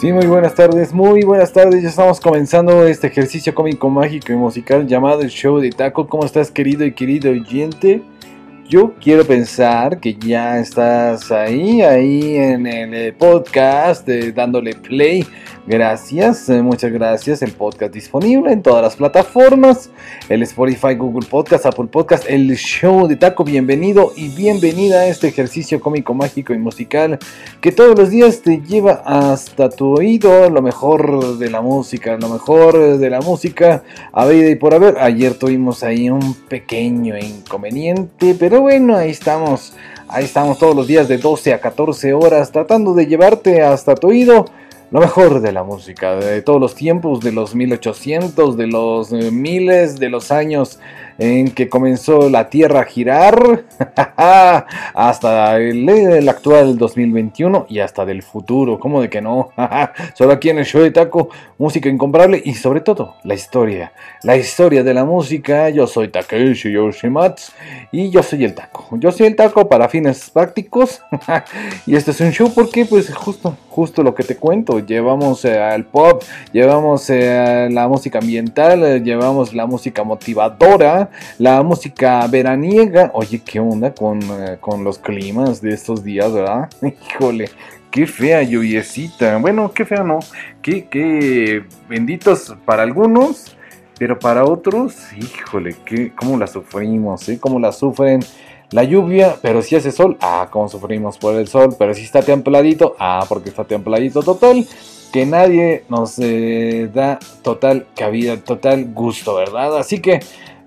Sí, muy buenas tardes, muy buenas tardes. Ya estamos comenzando este ejercicio cómico, mágico y musical llamado el Show de Taco. ¿Cómo estás, querido y querido oyente? Yo quiero pensar que ya estás ahí, ahí en el podcast, dándole play Gracias, eh, muchas gracias. El podcast disponible en todas las plataformas. El Spotify, Google Podcast, Apple Podcast, el show de Taco. Bienvenido y bienvenida a este ejercicio cómico, mágico y musical que todos los días te lleva hasta tu oído lo mejor de la música, lo mejor de la música a vida y por haber. Ayer tuvimos ahí un pequeño inconveniente, pero bueno, ahí estamos. Ahí estamos todos los días de 12 a 14 horas tratando de llevarte hasta tu oído lo mejor de la música, de todos los tiempos, de los 1800, de los eh, miles, de los años en que comenzó la Tierra a girar hasta el, actual 2021 y hasta del futuro, ¿cómo de que no? Solo aquí en el show de Taco, música incomparable y sobre todo la historia, la historia de la música. Yo soy Takeshi Yoshimatsu y yo soy el Taco. Yo soy el Taco para fines prácticos y este es un show porque pues justo, justo lo que te cuento, llevamos eh, al pop, llevamos eh, la música ambiental, eh, llevamos la música motivadora, la música veraniega. Oye, ¿qué onda con, eh, con los climas de estos días, verdad? Híjole, qué fea lluviecita. Bueno, qué fea no. Qué, qué benditos para algunos, pero para otros, híjole, qué, cómo la sufrimos, ¿eh? Cómo la sufren la lluvia, pero si hace sol, ah, cómo sufrimos por el sol, pero si está templadito, ah, porque está templadito total, que nadie nos eh, da total cabida, total gusto, ¿verdad? Así que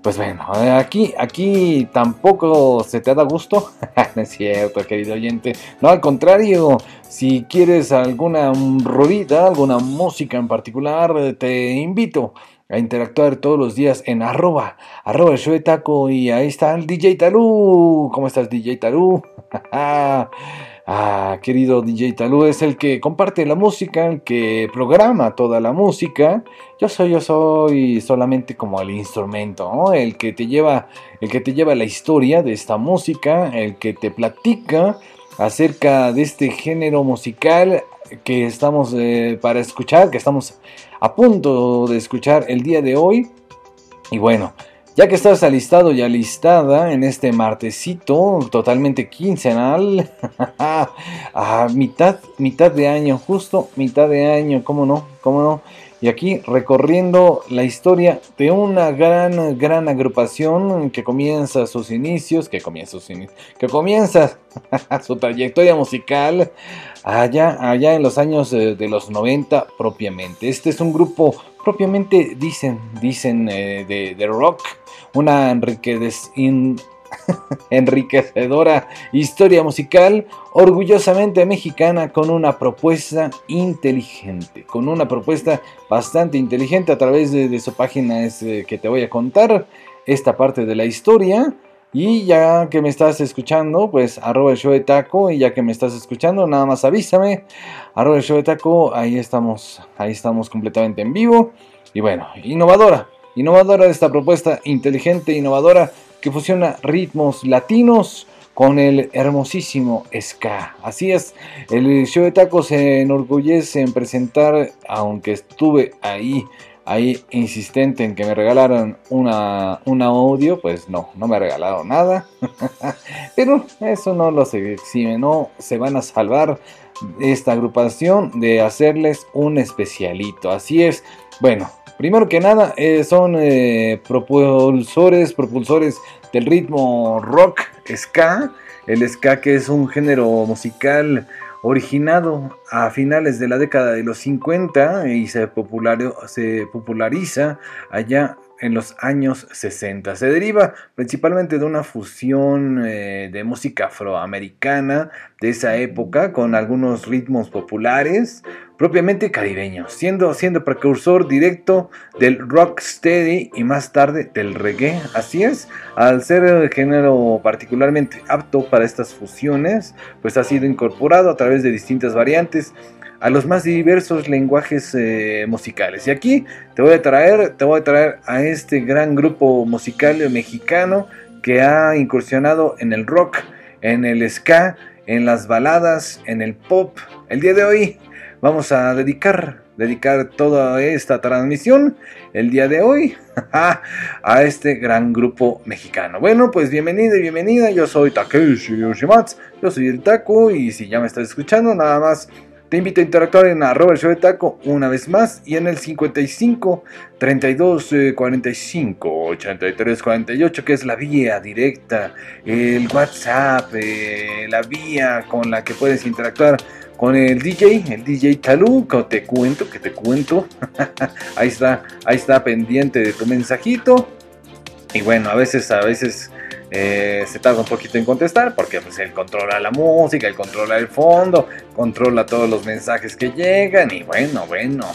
pues bueno, aquí, aquí tampoco se te da gusto. es cierto, querido oyente. No, al contrario, si quieres alguna rolita, alguna música en particular, te invito a interactuar todos los días en arroba, arroba el taco y ahí está el DJ Talú. ¿Cómo estás, DJ Talú? Ah, querido DJ Talú es el que comparte la música, el que programa toda la música. Yo soy, yo soy solamente como el instrumento, el que te lleva, el que te lleva la historia de esta música, el que te platica acerca de este género musical que estamos eh, para escuchar, que estamos a punto de escuchar el día de hoy. Y bueno, ya que estás alistado y alistada en este martesito totalmente quincenal, a mitad, mitad de año, justo mitad de año, ¿cómo no? ¿Cómo no? Y aquí recorriendo la historia de una gran, gran agrupación que comienza sus inicios, que comienza sus inicios, que comienza su trayectoria musical allá, allá en los años de, los 90 propiamente. Este es un grupo propiamente, dicen, dicen eh, de rock una enriquecedora historia musical orgullosamente mexicana con una propuesta inteligente, con una propuesta bastante inteligente a través de, su página es, eh, que te voy a contar esta parte de la historia. Y ya que me estás escuchando, pues arroba el show de taco. Y ya que me estás escuchando, nada más avísame. Arroba el show de taco. Ahí estamos, ahí estamos completamente en vivo. Y bueno, innovadora, innovadora esta propuesta inteligente, innovadora, que fusiona ritmos latinos con el hermosísimo ska. Así es, el show de tacos se enorgullece en presentar, aunque estuve ahí, ahí insistente en que me regalaran una, audio, pues no, no me regalaron nada. Pero eso no lo se exime, no se van a salvar esta agrupación de hacerles un especialito. Así es, bueno, Primero que nada, eh, son eh, propulsores, propulsores del ritmo rock, ska. El ska que es un género musical originado a finales de la década de los 50 y se, se populariza allá en los años 60. Se deriva principalmente de una fusión eh, de música afroamericana de esa época con algunos ritmos populares propiamente caribeños, siendo, siendo precursor directo del rocksteady y más tarde del reggae. Así es, al ser el género particularmente apto para estas fusiones, pues ha sido incorporado a través de distintas variantes a los más diversos lenguajes eh, musicales. Y aquí te voy a traer, te voy a traer a este gran grupo musical mexicano que ha incursionado en el rock, en el ska, en las baladas, en el pop. El día de hoy vamos a dedicar, dedicar toda esta transmisión el día de hoy a este gran grupo mexicano. Bueno, pues bienvenido y bienvenida, yo soy Takeshi Yoshimatsu, yo soy el Taco y si ya me estás escuchando, nada más te invito a interactuar en arroba el show de taco una vez más y en el 55 32 45 83 48 que es la vía directa, el WhatsApp, eh, la vía con la que puedes interactuar con el DJ, el DJ que te cuento, que te cuento. ahí está, ahí está pendiente de tu mensajito. Y bueno, a veces, a veces eh, se tarda un poquito en contestar porque pues, él controla la música, él controla el fondo, controla todos los mensajes que llegan y bueno, bueno.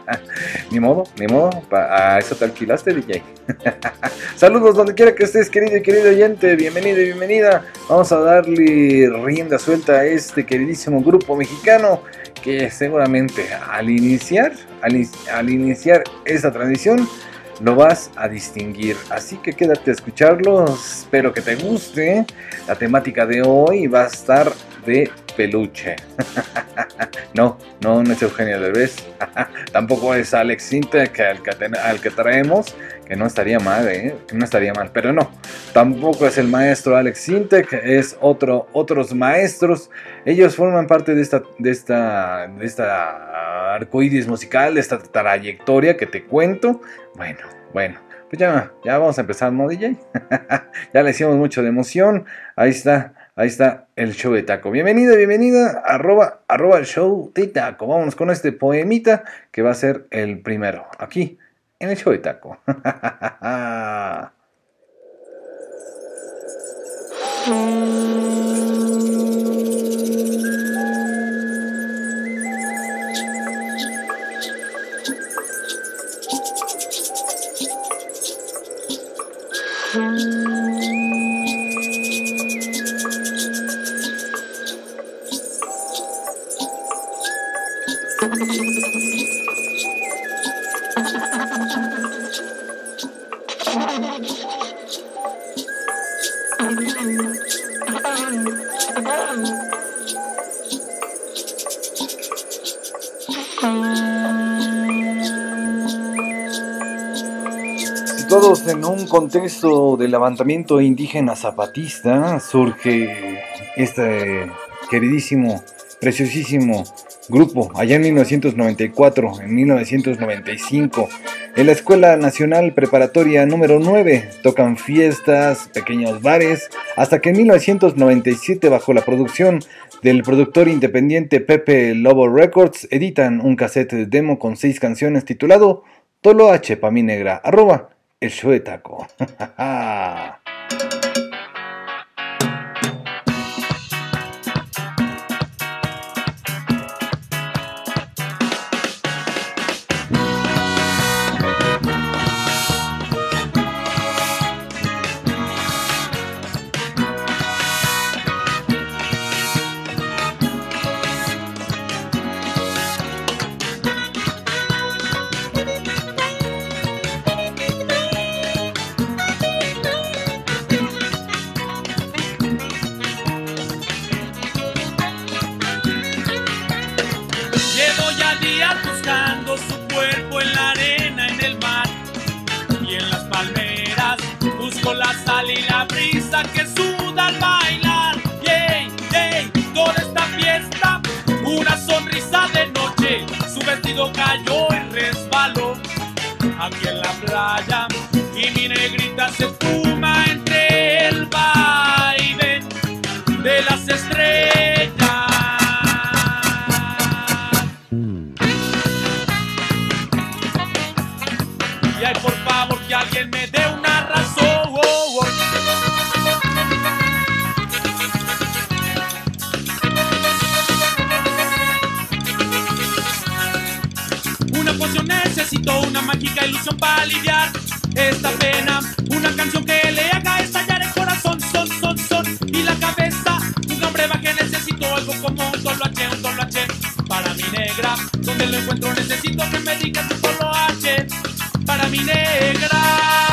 ni modo, ni modo, a eso te alquilaste DJ. Saludos donde quiera que estés querido y querido oyente, bienvenido y bienvenida. Vamos a darle rienda suelta a este queridísimo grupo mexicano que seguramente al iniciar, al, al iniciar esta transmisión, lo vas a distinguir. Así que quédate a escucharlo. Espero que te guste. La temática de hoy va a estar de peluche. no, no, no es Eugenio Derbez. Tampoco es Alex Sintek que, al que traemos, que no estaría mal, ¿eh? No estaría mal, pero no. Tampoco es el maestro Alex Sintek, es otro, otros maestros. Ellos forman parte de esta, de esta, de esta arcoíris musical, de esta trayectoria que te cuento. Bueno, bueno. Pues ya, ya vamos a empezar, ¿no, DJ? ya le hicimos mucho de emoción. Ahí está. Ahí está el show de taco. Bienvenida, bienvenida, arroba, arroba el show de taco. Vámonos con este poemita que va a ser el primero, aquí, en el show de taco. Todos en un contexto de levantamiento indígena zapatista surge este queridísimo, preciosísimo grupo allá en 1994, en 1995. En la Escuela Nacional Preparatoria número 9 tocan fiestas, pequeños bares, hasta que en 1997 bajo la producción del productor independiente Pepe Lobo Records editan un cassette de demo con seis canciones titulado Tolo H negra, arroba el para aliviar esta pena. Una canción que le haga estallar el corazón, son, son, son. Y la cabeza, un nombre va que necesito algo como un solo H, un solo H. Para mi negra, donde lo encuentro necesito que me digas un solo H. Para mi negra.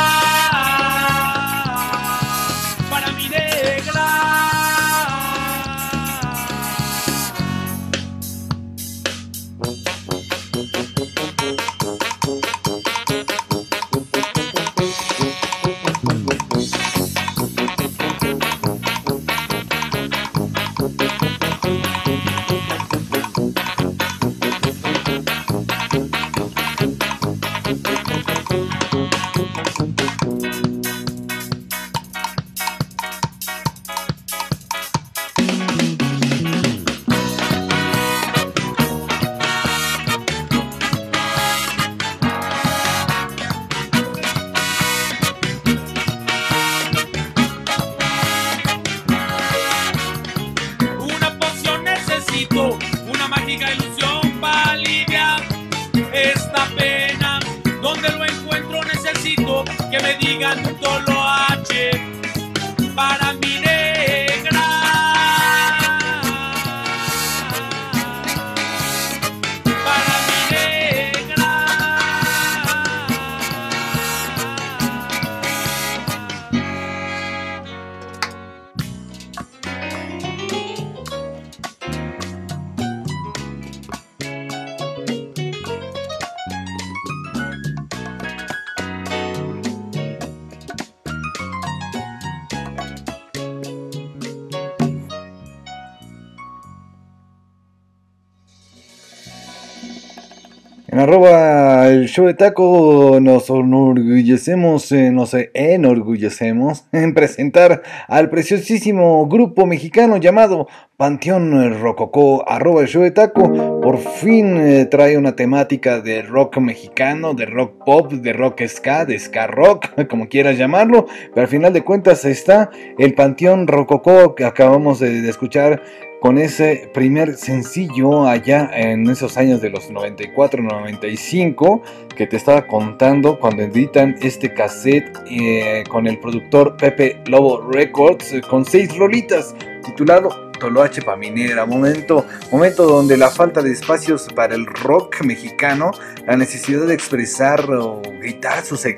Show de nos enorgullecemos, eh, nos enorgullecemos en presentar al preciosísimo grupo mexicano llamado Panteón Rococó. Arroba el show por fin eh, trae una temática de rock mexicano, de rock pop, de rock ska, de ska rock, como quieras llamarlo. Pero al final de cuentas está el Panteón Rococó que acabamos de escuchar con ese primer sencillo allá en esos años de los 94-95 que te estaba contando cuando editan este cassette eh, con el productor Pepe Lobo Records eh, con seis rolitas titulado Toloache Paminera, momento, momento donde la falta de espacios para el rock mexicano, la necesidad de expresar o gritar sus eh,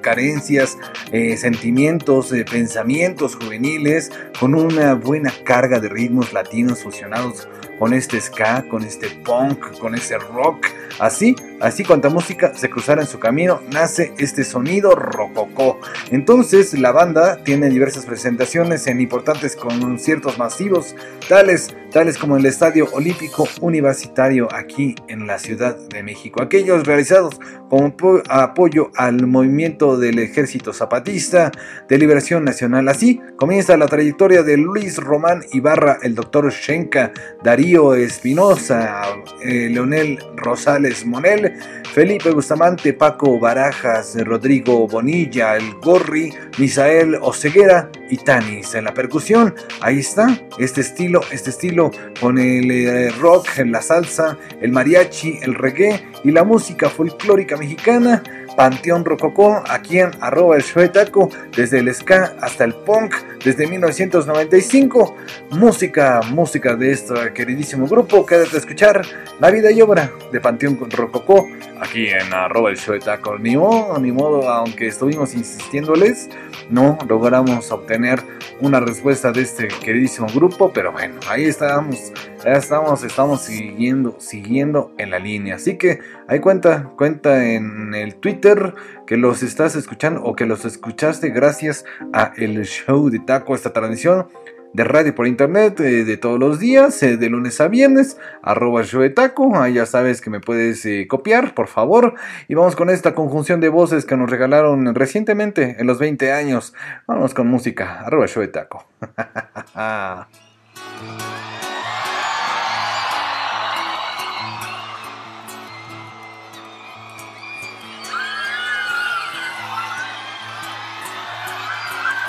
carencias, eh, sentimientos, eh, pensamientos juveniles, con una buena carga de ritmos latinos fusionados con este ska, con este punk, con este rock. Así, así cuanta música se cruzara en su camino, nace este sonido rococó. Entonces la banda tiene diversas presentaciones en importantes conciertos masivos, tales, tales como el Estadio Olímpico Universitario aquí en la Ciudad de México. Aquellos realizados como apoyo al movimiento del Ejército Zapatista de Liberación Nacional. Así comienza la trayectoria de Luis Román Ibarra, el doctor Shenka, Darío Espinosa, eh, Leonel Rosales Monel, Felipe Bustamante, Paco Barajas, Rodrigo Bonilla, El Gorri, Misael Oceguera y Tanis en la percusión. Ahí está, este estilo, este estilo con el eh, rock, la salsa, el mariachi, el reggae y la música folclórica mexicana Panteón Rococó, aquí en arroba el Taco, desde el ska hasta el punk, desde 1995. Música, música de este queridísimo grupo. Quédate a escuchar La vida y obra de Panteón Rococó, aquí en arroba el Taco. Ni modo, ni modo, aunque estuvimos insistiéndoles, no logramos obtener una respuesta de este queridísimo grupo, pero bueno, ahí estamos, ya estamos, estamos siguiendo, siguiendo en la línea. Así que ahí cuenta, cuenta en el Twitter que los estás escuchando o que los escuchaste gracias a el show de Taco, esta transmisión de radio por internet eh, de todos los días, eh, de lunes a viernes, arroba taco, ahí ya sabes que me puedes eh, copiar, por favor, y vamos con esta conjunción de voces que nos regalaron recientemente, en los 20 años, vamos con música, arroba de taco.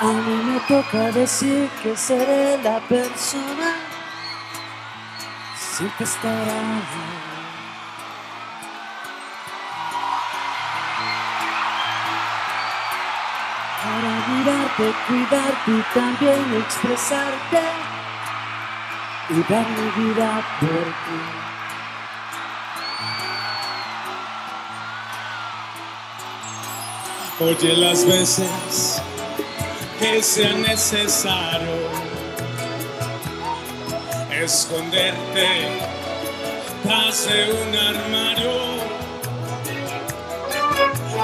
A mí me toca decir que seré la persona siempre estará. Para mirarte, cuidarte y también expresarte y dar mi vida por ti. Oye las veces que sea necesario esconderte tras de un armario,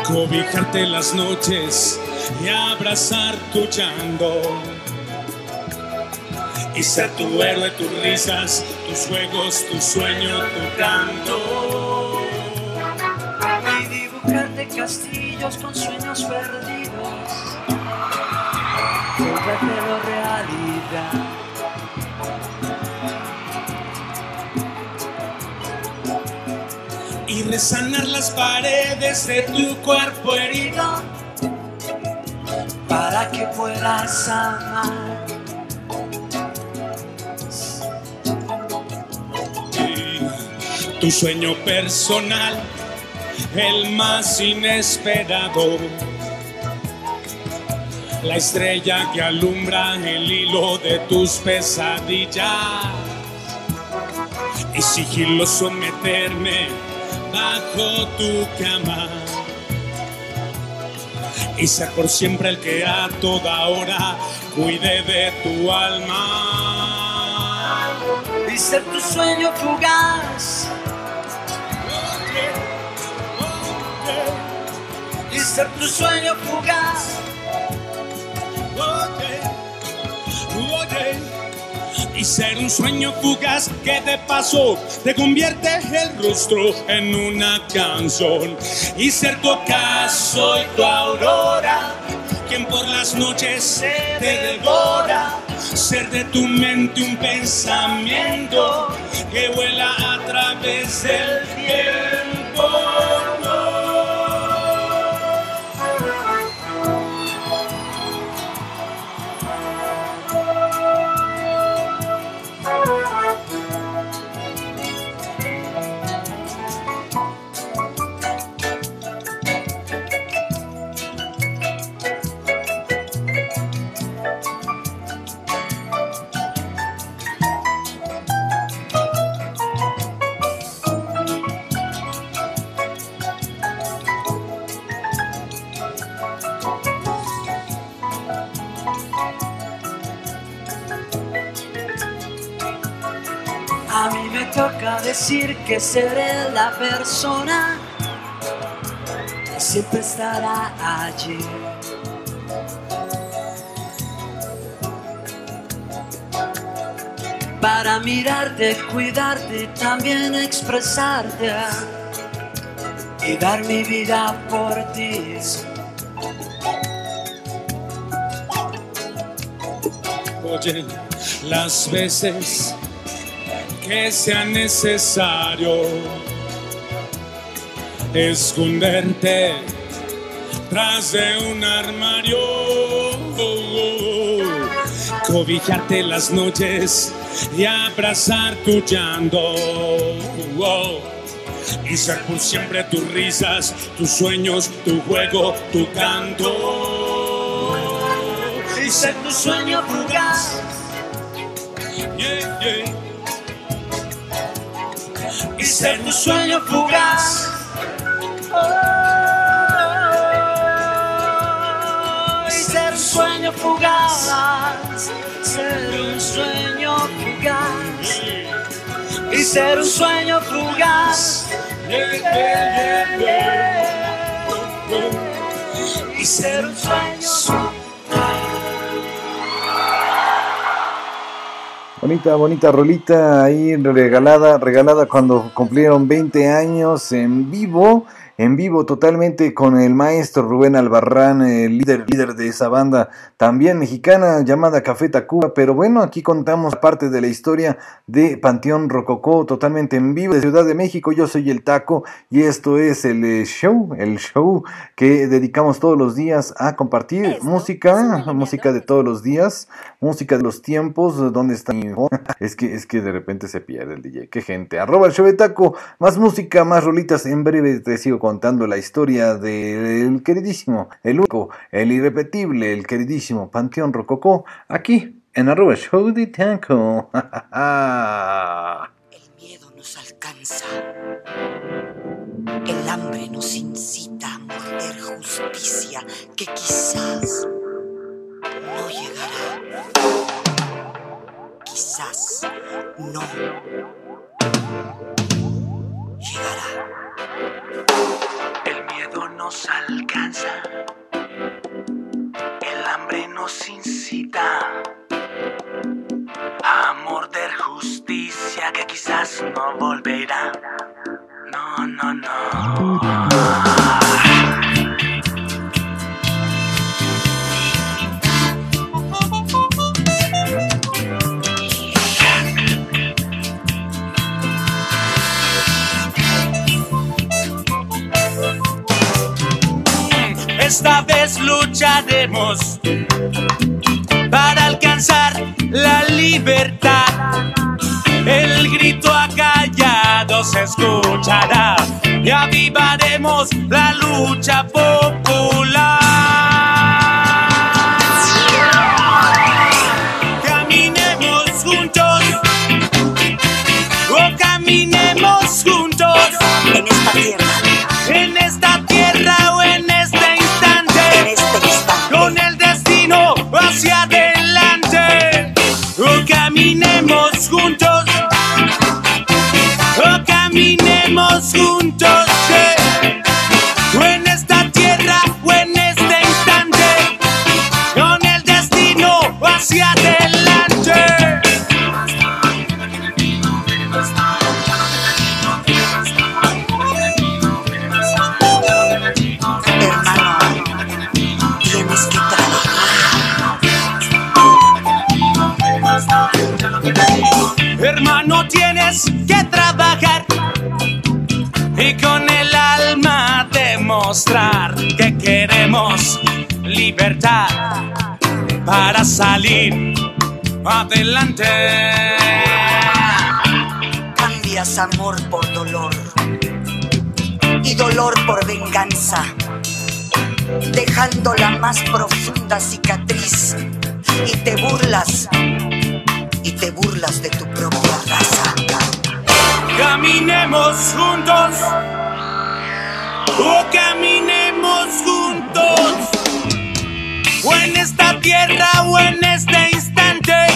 cobijarte las noches y abrazar tu llanto y ser tu héroe, tus risas, tus juegos, tu sueño, tu canto. Y dibujarte castillos con sueños perdidos hacerlo realidad. Y resanar las paredes de tu cuerpo herido para que puedas amar. Tu sueño personal, el más inesperado la estrella que alumbra el hilo de tus pesadillas. Y sigiloso meterme bajo tu cama. Y ser por siempre el que a toda hora cuide de tu alma. Y ser tu sueño fugaz. Y ser tu sueño fugaz y ser un sueño fugaz que de paso te convierte el rostro en una canción. Y ser tu ocaso y tu aurora quien por las noches te devora. Ser de tu mente un pensamiento que vuela a través del tiempo toca decir que seré la persona que siempre estará allí. Para mirarte, cuidarte también expresarte y dar mi vida por ti. Oye, las veces que sea necesario esconderte tras de un armario, cobijarte las noches y abrazar tu llanto. Y ser por siempre tus risas, tus sueños, tu juego, tu canto. Y ser tu sueño fugaz. Yeah, yeah. Y ser tu sueño fugaz. Oh, y ser un sueño fugaz, ser un sueño fugaz, y ser un sueño fugaz. Y ser un sueño Bonita, bonita rolita ahí regalada, regalada cuando cumplieron 20 años en vivo, en vivo totalmente con el maestro Rubén Albarrán, el líder, líder de esa banda también mexicana llamada Café Tacuba. Pero bueno, aquí contamos parte de la historia de Panteón Rococó totalmente en vivo de Ciudad de México. Yo soy el Taco y esto es el eh, show, el show que dedicamos todos los días a compartir música, música de todos los días, música de los tiempos, ¿dónde está mi es que, es que de repente se pierde el DJ. Qué gente. Arroba el show de taco. Más música, más rolitas. En breve te sigo contando la historia del queridísimo, el único, el irrepetible, el queridísimo Panteón Rococó. Aquí en arroba show de taco. El miedo nos alcanza. El hambre nos incita a morder justicia que quizás no llegará. Quizás no llegará. El miedo nos alcanza, el hambre nos incita a morder justicia que quizás no volverá. No, no, no. Lucharemos para alcanzar la libertad. El grito acallado se escuchará y avivaremos la lucha popular. Caminemos juntos, oh caminemos juntos En esta tierra, en esta caminemos juntos. Demostrar que queremos libertad para salir adelante. Cambias amor por dolor y dolor por venganza, dejando la más profunda cicatriz y te burlas y te burlas de tu propia raza. Caminemos juntos, o caminemos juntos, o en esta tierra o en este instante,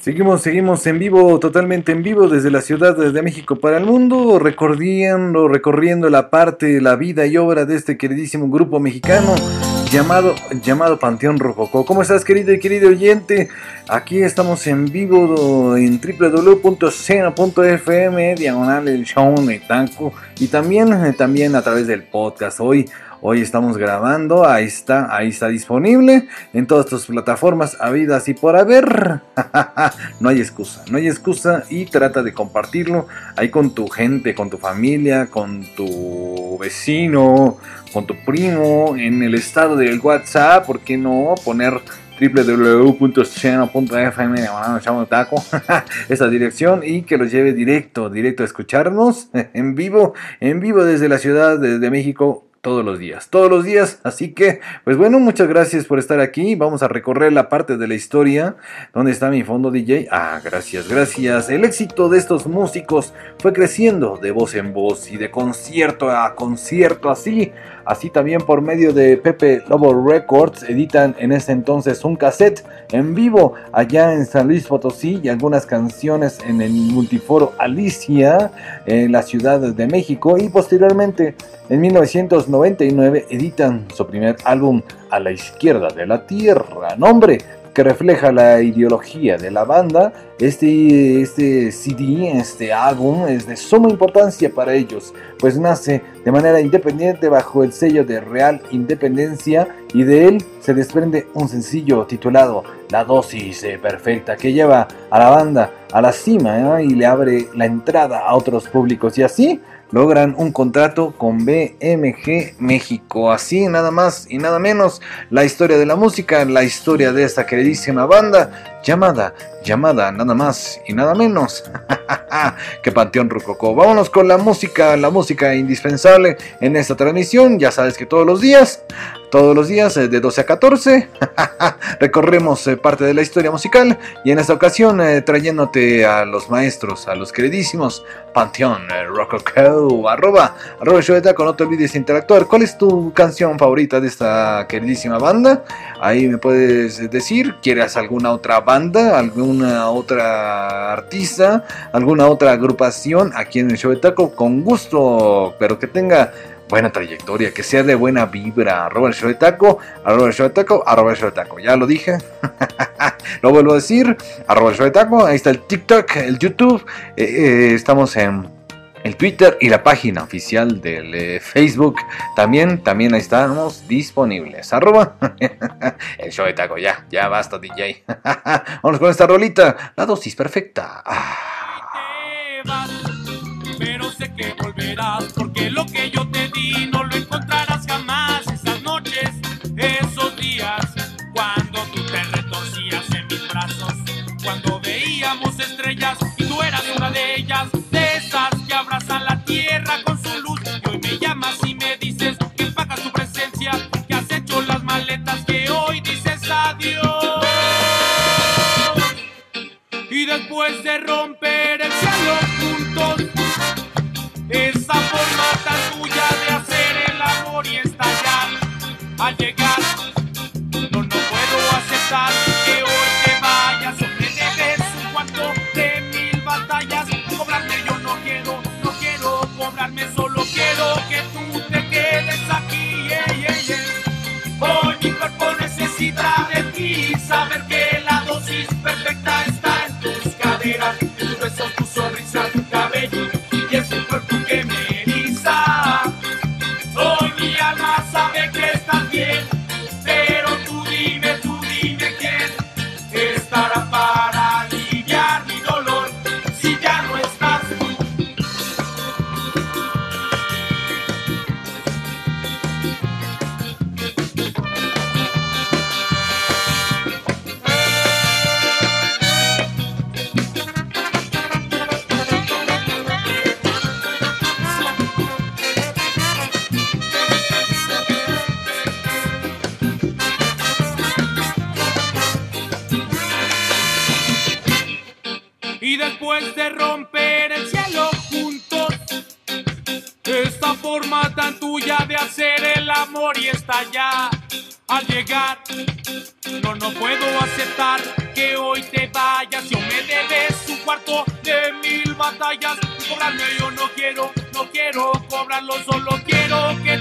Seguimos, seguimos en vivo, totalmente en vivo desde la Ciudad de México para el mundo, recorriendo, recorriendo la parte, la vida y obra de este queridísimo grupo mexicano llamado, llamado Panteón Rococó. ¿Cómo estás, querido y querido oyente? Aquí estamos en vivo en www.cena.fm, diagonal el show y también, eh, también a través del podcast. Hoy Hoy estamos grabando, ahí está, ahí está disponible en todas tus plataformas habidas y por haber. no hay excusa, no hay excusa y trata de compartirlo ahí con tu gente, con tu familia, con tu vecino, con tu primo, en el estado del WhatsApp, ¿por qué no poner www.channel.fm esa dirección y que los lleve directo, directo a escucharnos en vivo, en vivo desde la Ciudad de México todos los días, todos los días. Así que, pues bueno, muchas gracias por estar aquí. Vamos a recorrer la parte de la historia. ¿Dónde está mi fondo DJ? Ah, gracias, gracias. El éxito de estos músicos fue creciendo de voz en voz y de concierto a concierto, así. Así también por medio de Pepe Lobo Records editan en ese entonces un cassette en vivo allá en San Luis Potosí y algunas canciones en el multiforo Alicia en la Ciudad de México y posteriormente en 1999 editan su primer álbum A la izquierda de la tierra, nombre que refleja la ideología de la banda. Este, este CD, este álbum es de suma importancia para ellos, pues nace de manera independiente bajo el sello de Real Independencia y de él se desprende un sencillo titulado La dosis perfecta que lleva a la banda a la cima ¿eh? y le abre la entrada a otros públicos y así logran un contrato con BMG México. Así, nada más y nada menos, la historia de la música, la historia de esta queridísima banda llamada, llamada nada más y nada menos que Panteón Rococó. Vámonos con la música, la música indispensable en esta transmisión. Ya sabes que todos los días, todos los días eh, de 12 a 14 recorremos eh, parte de la historia musical y en esta ocasión eh, trayéndote a los maestros, a los queridísimos Panteón Rococó, arroba, arroba el show de taco, no te olvides de interactuar. ¿Cuál es tu canción favorita de esta queridísima banda? Ahí me puedes decir, ¿quieres alguna otra banda, alguna otra artista, alguna otra agrupación aquí en el show de taco? Con gusto, pero que tenga buena trayectoria, que sea de buena vibra. Arroba el show de taco, arroba el show de taco, arroba el show de taco. Ya lo dije. lo vuelvo a decir. Arroba el show de taco. Ahí está el TikTok, el YouTube. Eh, eh, estamos en el Twitter y la página oficial del eh, Facebook. También, también estamos disponibles. Arroba el show de taco. Ya, ya basta, DJ. Vamos con esta rolita. La dosis perfecta. Ah. llamas y me dices que pagas tu presencia, que has hecho las maletas, que hoy dices adiós. Y después de romper el cielo juntos, esa forma tan tuya de hacer el amor y estallar al llegar. Que tú te quedes aquí. yeah, yeah, yeah. Hoy mi cuerpo necesita de ti, saber que la dosis perfecta está en tus caderas, en tus besos, tu sonrisa, tu cabello después de romper el cielo juntos, esta forma tan tuya de hacer el amor y estallar al llegar. No, no puedo aceptar que hoy te vayas. Yo me debes un cuarto de mil batallas. Cobrarme yo no quiero, no quiero cobrarlo, solo quiero que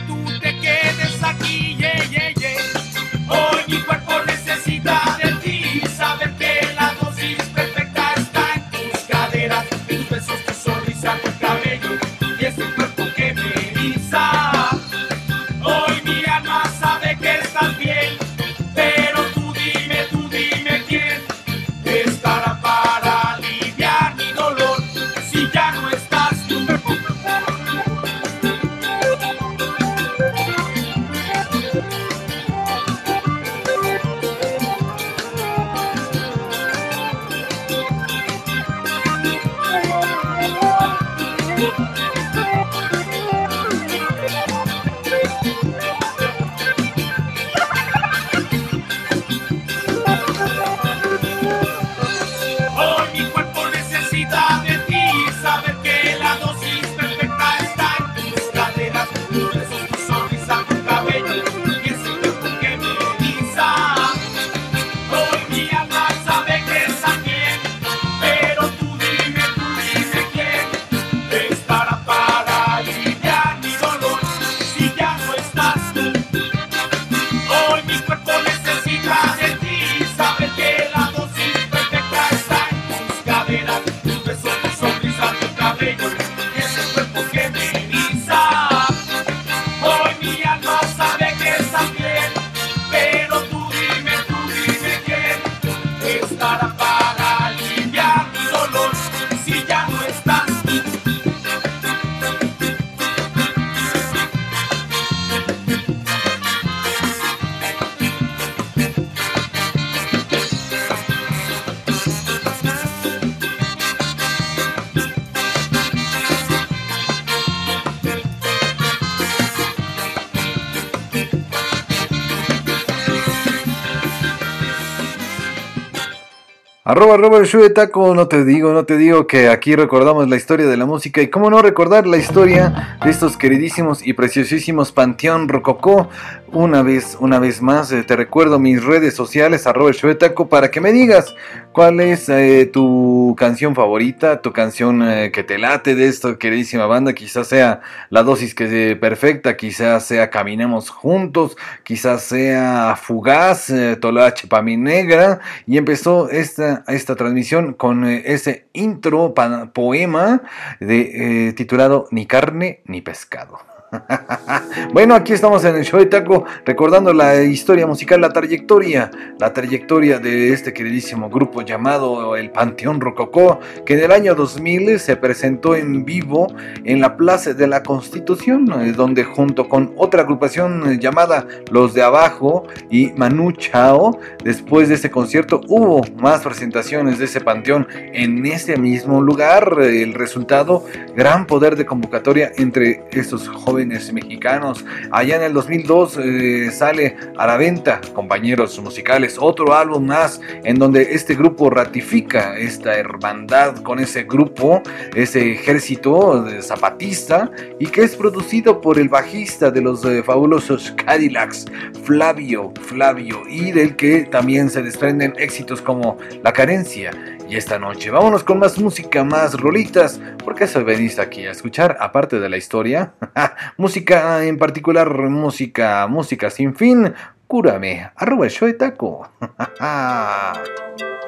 Arroba, arroba el taco, no te digo, no te digo que aquí recordamos la historia de la música y cómo no recordar la historia de estos queridísimos y preciosísimos Panteón Rococó. Una vez, una vez más, eh, te recuerdo mis redes sociales, arroba taco, para que me digas cuál es eh, tu canción favorita, tu canción eh, que te late de esta queridísima banda, quizás sea La Dosis que Perfecta, quizás sea Caminemos Juntos, quizás sea Fugaz, eh, Tolache pa' mi negra, y empezó esta, esta transmisión con eh, ese intro pa- poema de, titulado Ni carne ni pescado. bueno, aquí estamos en el show de Taco recordando la historia musical, la trayectoria, la trayectoria de este queridísimo grupo llamado el Panteón Rococó, que en el año 2000 se presentó en vivo en la Plaza de la Constitución, eh, donde junto con otra agrupación eh, llamada Los de Abajo y Manu Chao, después de este concierto hubo más presentaciones de ese panteón en ese mismo lugar. El resultado, gran poder de convocatoria entre estos jóvenes mexicanos. Allá en el 2002 eh, sale a la venta, compañeros musicales, otro álbum más en donde este grupo ratifica esta hermandad con ese grupo, ese ejército zapatista y que es producido por el bajista de los eh, fabulosos Cadillacs, Flavio, Flavio, y del que también se desprenden éxitos como La Carencia y esta noche. Vámonos con más música, más rolitas, porque eso veniste aquí a escuchar, aparte de la historia, música en particular, música, música sin fin, cúrame, arroba el.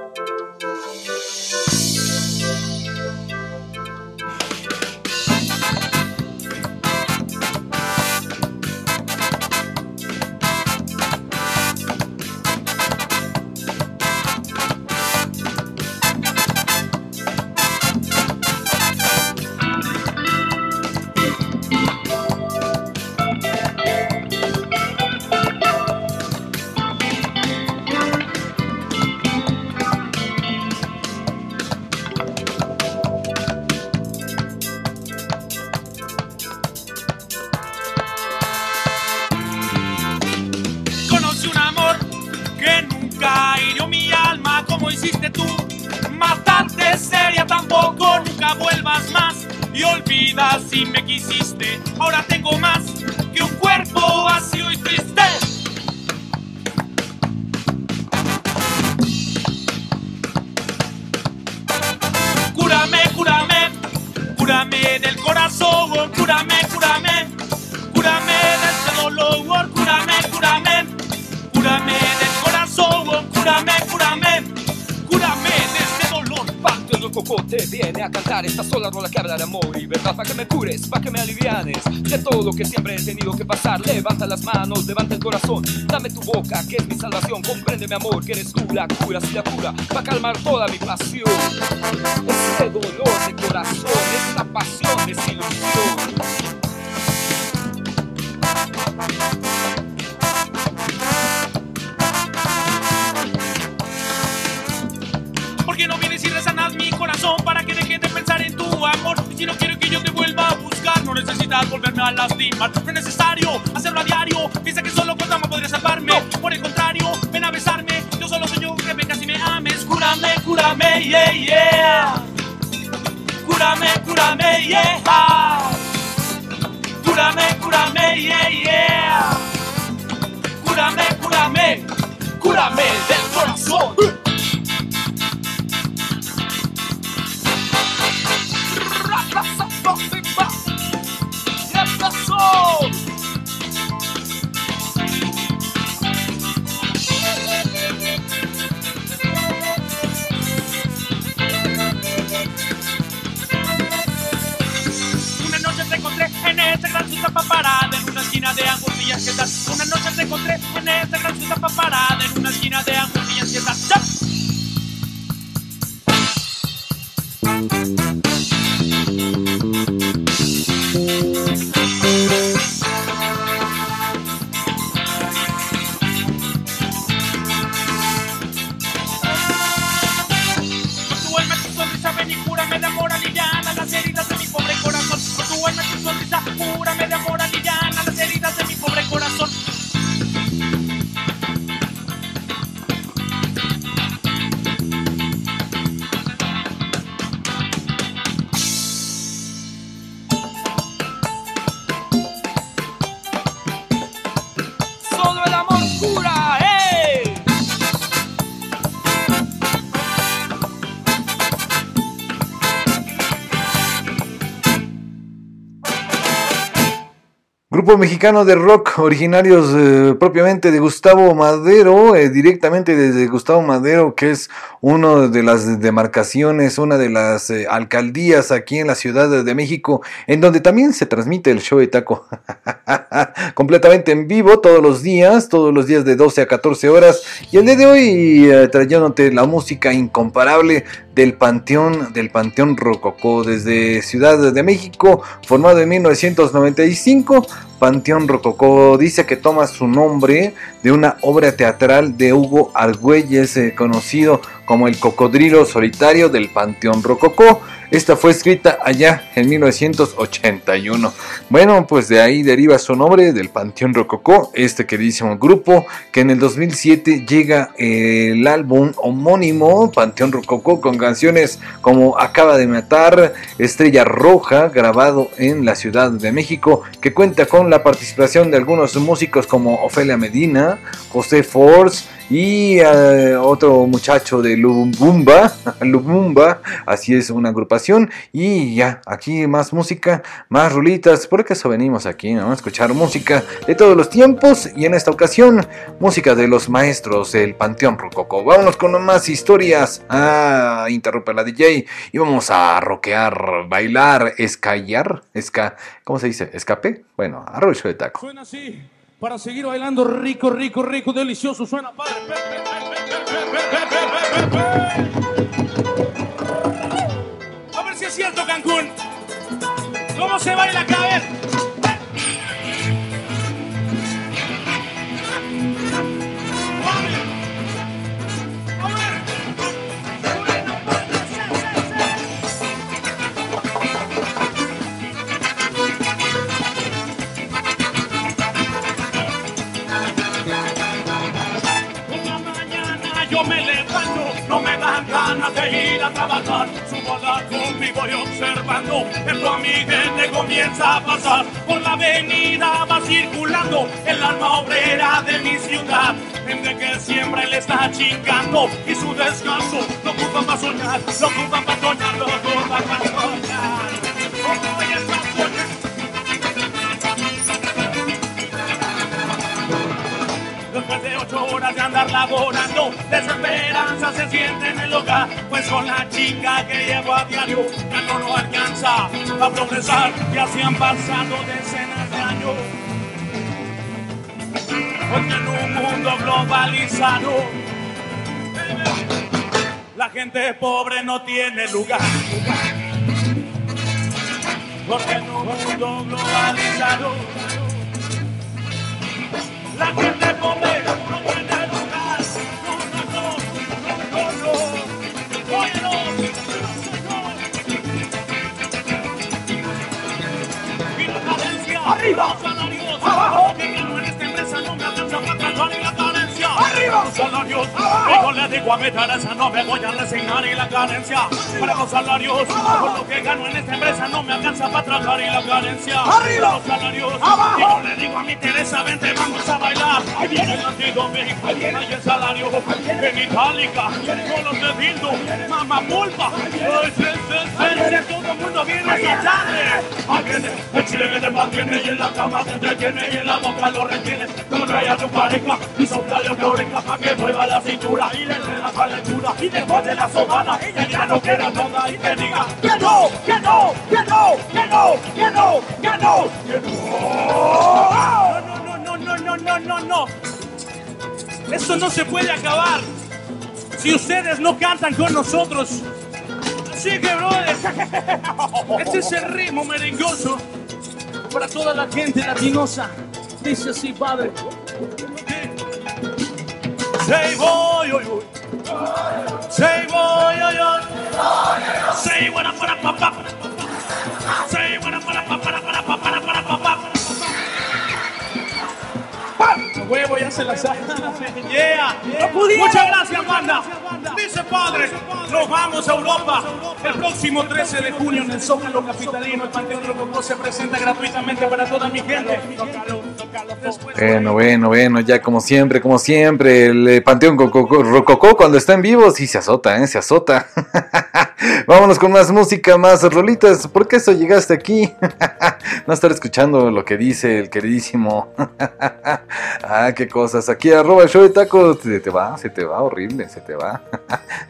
dame tu boca que es mi salvación. Comprende mi amor que eres tú la cura, sí la cura, para calmar toda mi pasión. Cúrame del corazón. Mexicano de rock originarios eh, propiamente de Gustavo Madero, eh, directamente desde Gustavo Madero, que es una de las demarcaciones, una de las eh, alcaldías aquí en la Ciudad de México, en donde también se transmite el show de taco completamente en vivo todos los días, todos los días de 12 a 14 horas. Y el día de hoy trayéndote la música incomparable del Panteón, del Panteón Rococó, desde Ciudad de México, formado en 1995. Panteón Rococó dice que toma su nombre de una obra teatral de Hugo Argüelles, eh, conocido como el cocodrilo solitario del Panteón Rococó. Esta fue escrita allá en 1981. Bueno, pues de ahí deriva su nombre del Panteón Rococó, este queridísimo grupo que en el 2007 llega el álbum homónimo Panteón Rococó con canciones como Acaba de matar, Estrella Roja, grabado en la Ciudad de México, que cuenta con la participación de algunos músicos como Ofelia Medina, José Force, y eh, otro muchacho de Lubumba, Lubumba, así es una agrupación. Y ya, aquí más música, más rulitas, porque eso venimos aquí, ¿no? A escuchar música de todos los tiempos y en esta ocasión, música de los maestros del Panteón Rococo. Vámonos con más historias. Ah, interrumpe la DJ y vamos a rockear, bailar, escallar, esca, ¿cómo se dice? ¿Escape? Bueno, arroyo de taco. Suena así, para seguir bailando rico, rico, rico, delicioso. Suena padre. A ver si es cierto, Cancún. ¿Cómo se baila acá? A. Combi y observando, el a mi gente comienza a pasar. Por la avenida va circulando el alma obrera de mi ciudad. Gente que siempre le está chingando y su descanso lo ocupan para soñar, lo ocupan para soñar, lo ocupan para soñar. De andar laborando, desesperanza se siente en el hogar. Pues con la chinga que llevo a diario, ya no lo alcanza a progresar. Y así han pasado decenas de años. Porque en un mundo globalizado, la gente pobre no tiene lugar. Porque en un mundo globalizado, la gente pobre no tiene lugar. arriba, abajo. Arriba. Salarios. Le digo a mi Teresa no me voy a resignar y la carencia. Para los salarios. Por lo que gano en esta empresa no me alcanza para tragar y la carencia. Arriba. Los salarios. Yo le digo a mi Teresa vente vamos a bailar. Ahí viene el antidomingo. Ahí viene el salario. En Itálica. Con los de Dildo. Mamá pulpa. Todo el mundo viene el chile que te mantiene y en la cama te entretiene y en la boca lo retiene. No trae a tu pareja y soplale una oreja para que mueva la cintura y le dé la calentura. Y después de la sobada ella ya no quiera toda y que diga que no, que no, que no, que no, que no, que no, que no. No, no, no, no, no, no, no. Esto no se puede acabar si ustedes no cantan con nosotros. Así que, brother, este es el ritmo merengoso para toda la gente latinosa. Dice así, padre. Say boy, yo, yo. Say boy, yo, yo. Say what I'm gonna pop up. Say what I'm gonna pop up. Huevo, ya se la sabe. Yeah. Muchas gracias, banda. Dice padre, nos vamos a Europa. El próximo 13 de junio en el Zócalo Capitalino, el Panteón Rococó se presenta gratuitamente para toda mi gente. Bueno, bueno, bueno, ya como siempre, como siempre, el eh, Panteón Coco- Rococó cuando está en vivo, sí se azota, ¿eh? Se azota. Vámonos con más música, más rolitas. ¿Por qué eso llegaste aquí? no estar escuchando lo que dice el queridísimo. ah, qué cosas. Aquí arroba el show de tacos. Se te va, se te va horrible, se te va.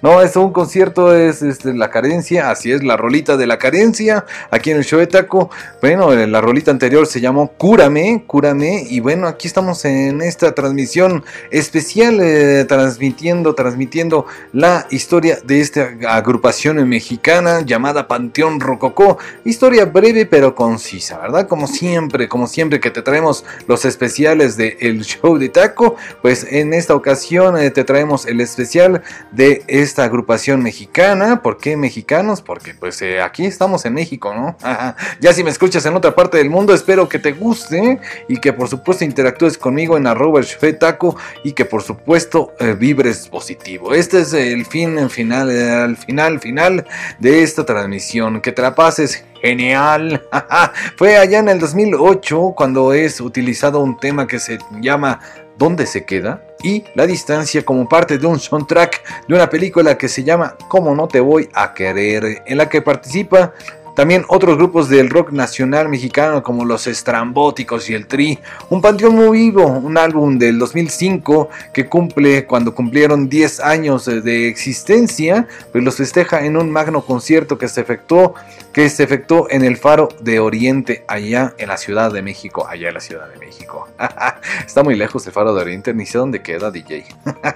no, es un concierto, es este, la carencia. Así es, la rolita de la carencia. Aquí en el show de taco. Bueno, eh, la rolita anterior se llamó Cúrame, Cúrame. Y bueno, aquí estamos en esta transmisión especial, eh, transmitiendo, transmitiendo la historia de esta agrupación mexicana llamada Panteón Rococó. Historia breve pero concisa, ¿verdad? Como siempre, como siempre que te traemos los especiales de El Show de Taco, pues en esta ocasión eh, te traemos el especial de esta agrupación mexicana. ¿Por qué mexicanos? Porque pues eh, aquí estamos en México, ¿no? ya si me escuchas en otra parte del mundo, espero que te guste y que por supuesto interactúes conmigo en arroba el Taco y que por supuesto eh, vibres positivo. Este es el fin final, el final, final de esta transmisión. Que te la pases genial. Fue allá en el 2008 cuando es utilizado un tema que se llama ¿Dónde se queda? y La distancia como parte de un soundtrack de una película que se llama ¿Cómo no te voy a querer? en la que participa también otros grupos del rock nacional mexicano como los Estrambóticos y el Tri. Un Panteón muy vivo, un álbum del 2005 que cumple cuando cumplieron 10 años de existencia, pues los festeja en un magno concierto que se efectuó que se efectuó en el Faro de Oriente, allá en la Ciudad de México, allá en la Ciudad de México. Está muy lejos el Faro de Oriente, ni sé dónde queda DJ.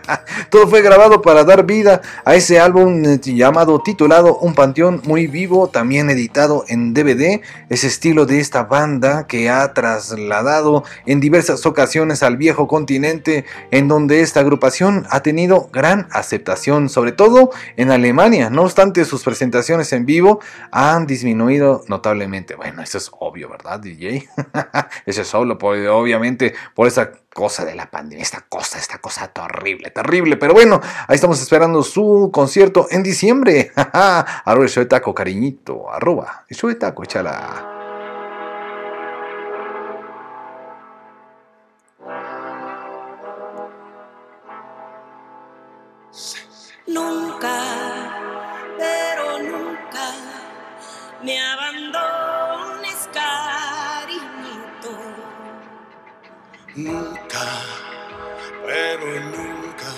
Todo fue grabado para dar vida a ese álbum llamado titulado Un Panteón muy vivo, también editado en DVD, ese estilo de esta banda que ha trasladado en diversas ocasiones al viejo continente, en donde esta agrupación ha tenido gran aceptación, sobre todo en Alemania. No obstante, sus presentaciones en vivo han disminuido notablemente. Bueno, eso es obvio, ¿verdad, DJ? eso es solo, obviamente, por esa cosa de la pandemia, esta cosa, esta cosa terrible, terrible. Pero bueno, ahí estamos esperando su concierto en diciembre. arroba el show de taco, cariñito, arroba el show de taco, échala. Nunca, pero nunca me abandones, cariñito. Pero nunca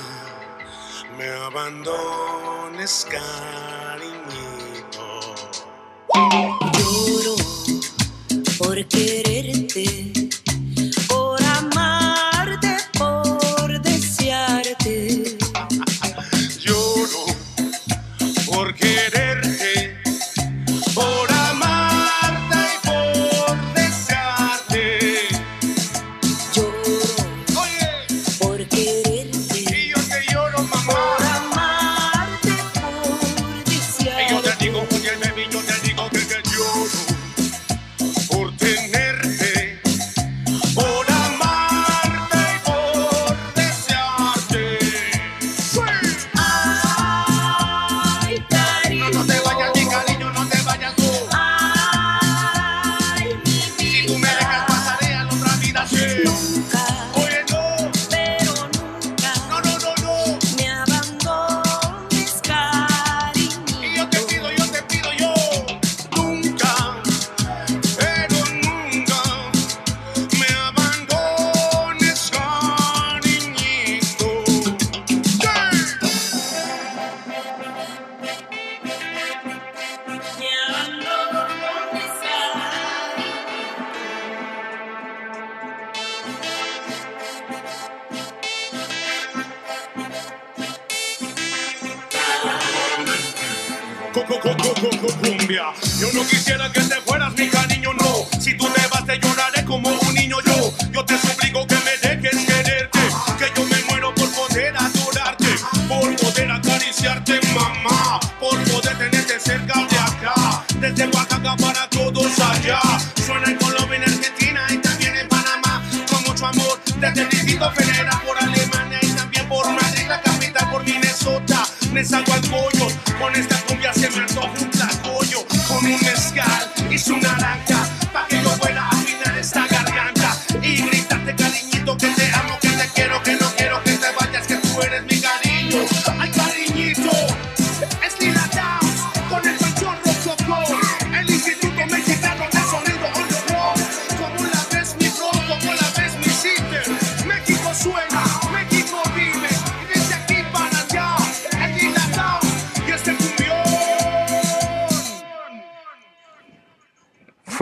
me abandones, cariñito. Lloro por quererte, Yo no quisiera que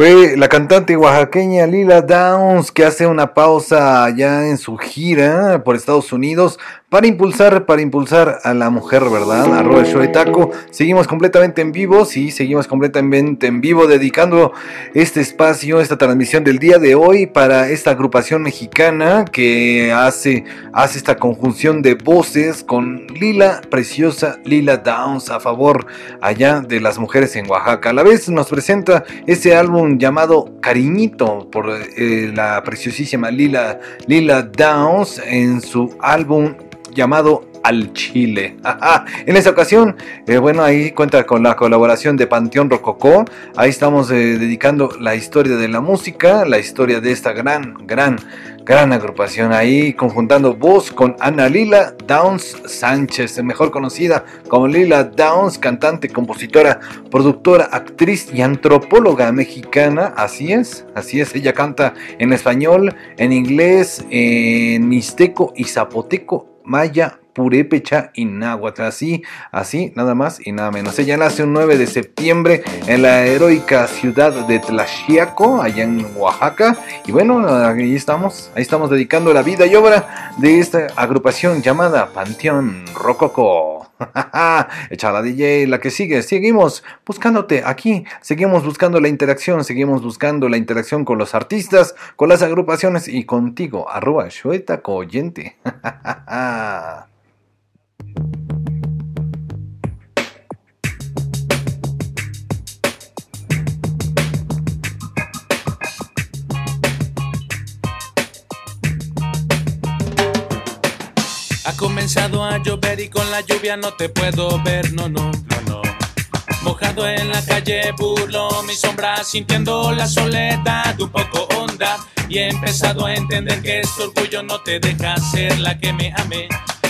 La cantante oaxaqueña Lila Downs que hace una pausa ya en su gira por Estados Unidos para impulsar, para impulsar a la mujer, ¿verdad? Arroba el show de taco. Seguimos completamente en vivo, sí, seguimos completamente en vivo dedicando este espacio, esta transmisión del día de hoy para esta agrupación mexicana que hace, hace esta conjunción de voces con Lila, preciosa Lila Downs a favor allá de las mujeres en Oaxaca. A la vez nos presenta ese álbum llamado Cariñito por eh, la preciosísima Lila, Lila Downs en su álbum llamado Al Chile. en esta ocasión, eh, bueno, ahí cuenta con la colaboración de Panteón Rococó. Ahí estamos eh, dedicando la historia de la música, la historia de esta gran, gran, gran agrupación. Ahí conjuntando voz con Ana Lila Downs Sánchez, mejor conocida como Lila Downs, cantante, compositora, productora, actriz y antropóloga mexicana. Así es, así es. Ella canta en español, en inglés, en mixteco y zapoteco maya, purépecha y náhuatl. Así, así, nada más y nada menos. Ella nace un 9 de septiembre en la heroica ciudad de Tlaxiaco, allá en Oaxaca. Y bueno, ahí estamos, ahí estamos dedicando la vida y obra de esta agrupación llamada Panteón Rococo. Echala DJ, la que sigue. Seguimos buscándote aquí. Seguimos buscando la interacción. Seguimos buscando la interacción con los artistas, con las agrupaciones y contigo. Arroba Shueta Coyente. Ha comenzado a llover y con la lluvia no te puedo ver, no, no, no, no. Mojado en la calle burlo mi sombra, sintiendo la soledad un poco honda. Y he empezado a entender que este orgullo no te deja ser la que me ame,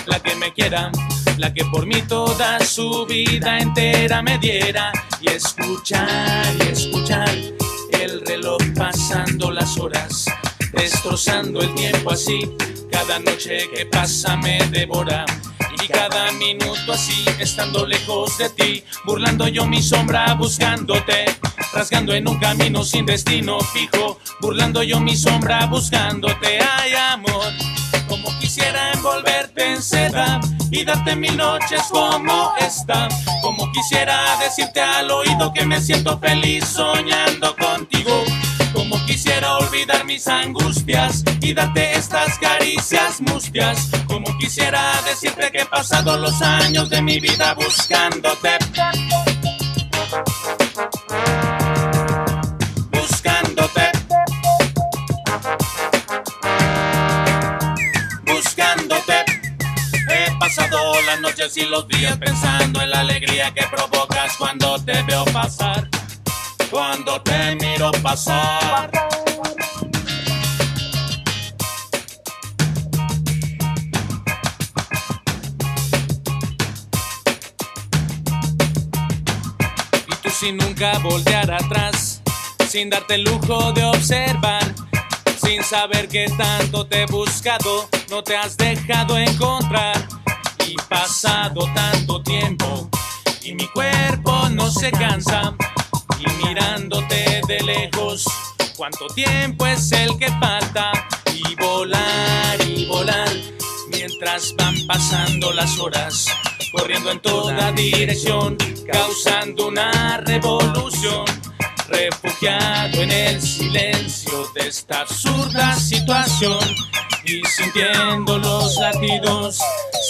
la que me quiera, la que por mí toda su vida entera me diera. Y escuchar, y escuchar el reloj pasando las horas, destrozando el tiempo así. Cada noche que pasa me devora. Y cada minuto así, estando lejos de ti, burlando yo mi sombra, buscándote, rasgando en un camino sin destino fijo, burlando yo mi sombra, buscándote, ay amor, como quisiera envolverte en seda y darte mil noches como esta, como quisiera decirte al oído que me siento feliz soñando contigo. Como quisiera olvidar mis angustias y darte estas caricias mustias. Como quisiera decirte que he pasado los años de mi vida buscándote. Las noches y los días pensando en la alegría que provocas cuando te veo pasar cuando te miro pasar. Y tú sin nunca voltear atrás, sin darte el lujo de observar, sin saber que tanto te he buscado, no te has dejado encontrar. Pasado tanto tiempo, y mi cuerpo no se cansa y mirándote de lejos, cuánto tiempo es el que falta y volar y volar mientras van pasando las horas, corriendo en toda dirección, causando una revolución. Refugiado en el silencio de esta absurda situación y sintiendo los latidos,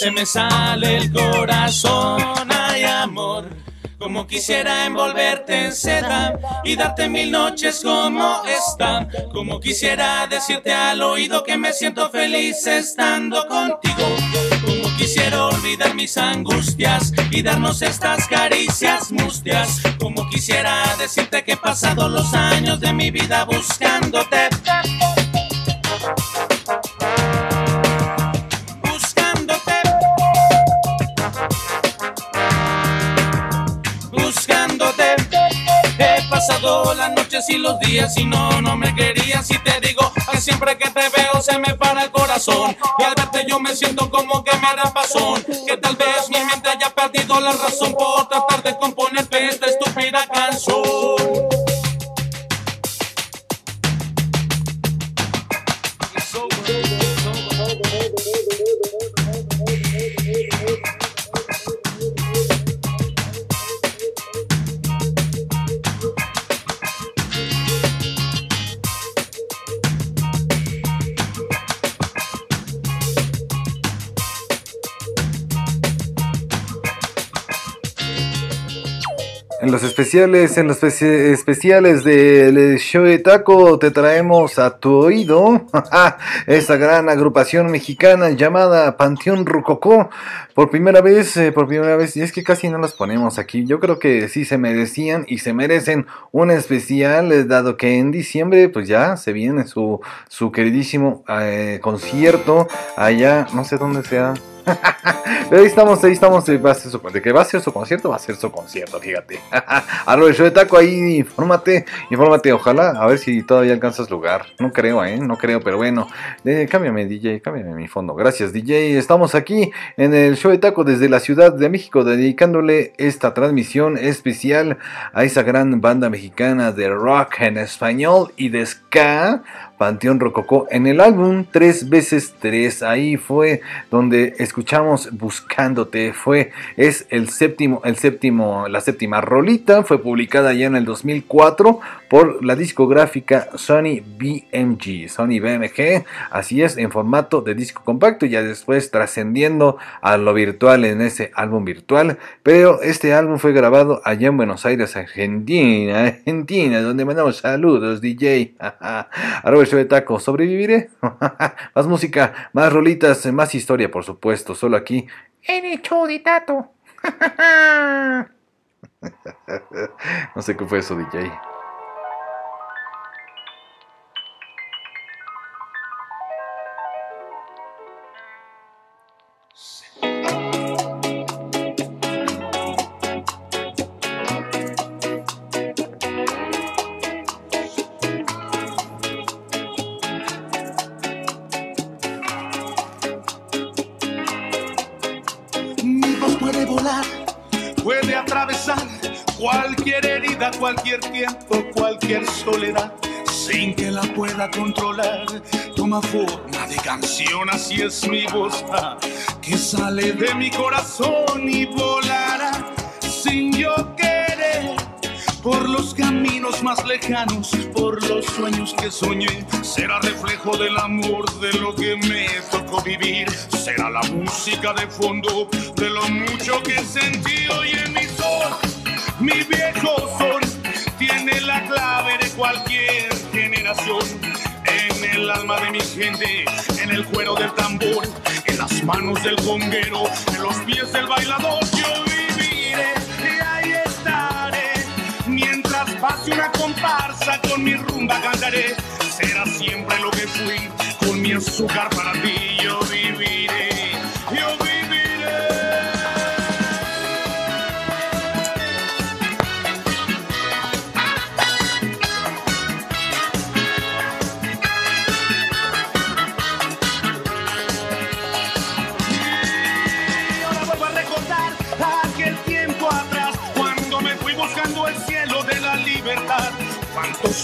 se me sale el corazón, ay amor. Como quisiera envolverte en seda y darte mil noches como esta. Como quisiera decirte al oído que me siento feliz estando contigo. Quisiera olvidar mis angustias y darnos estas caricias mustias. Como quisiera decirte que he pasado los años de mi vida buscándote. Pasado las noches y los días y no, no me querías y te digo que siempre que te veo se me para el corazón y al verte yo me siento como que me hará pasón que tal vez mi mente haya perdido la razón por tratar de componerte esta estúpida canción. En los especiales, en los especi- especiales del show de taco te traemos a tu oído esa gran agrupación mexicana llamada Panteón Rococó. Por primera vez, eh, por primera vez, y es que casi no los ponemos aquí. Yo creo que sí se merecían y se merecen un especial, eh, dado que en diciembre pues ya se viene su, su queridísimo eh, concierto allá, no sé dónde sea. Ahí estamos, ahí estamos. Va a ser su, de que va a ser su concierto, va a ser su concierto, fíjate. A lo de show de taco ahí, infórmate, infórmate. Ojalá, a ver si todavía alcanzas lugar. No creo, eh, no creo, pero bueno. Eh, cámbiame, DJ, cámbiame mi fondo. Gracias, DJ. Estamos aquí en el show de taco desde la Ciudad de México, dedicándole esta transmisión especial a esa gran banda mexicana de rock en español y de ska. Panteón Rococó en el álbum 3 veces 3 ahí fue donde escuchamos Buscándote. Fue es el séptimo el séptimo la séptima rolita. Fue publicada ya en el 2004 por la discográfica Sony BMG Sony BMG así es en formato de disco compacto ya después trascendiendo a lo virtual en ese álbum virtual pero este álbum fue grabado allá en Buenos Aires Argentina Argentina donde mandamos saludos DJ show de taco, sobreviviré. más música, más rolitas, más historia, por supuesto, solo aquí en el show de tato. no sé qué fue eso, DJ. Cualquier tiempo, cualquier soledad, sin que la pueda controlar. Toma forma de canción, así es mi voz, ah, que sale de mi corazón y volará sin yo querer. Por los caminos más lejanos, por los sueños que soñé, será reflejo del amor de lo que me tocó vivir. Será la música de fondo de lo mucho que sentí hoy en mi sol. Mi viejo sol tiene la clave de cualquier generación. En el alma de mi gente, en el cuero del tambor, en las manos del conguero, en los pies del bailador, yo viviré y ahí estaré. Mientras pase una comparsa con mi rumba cantaré. Será siempre lo que fui, con mi azúcar para ti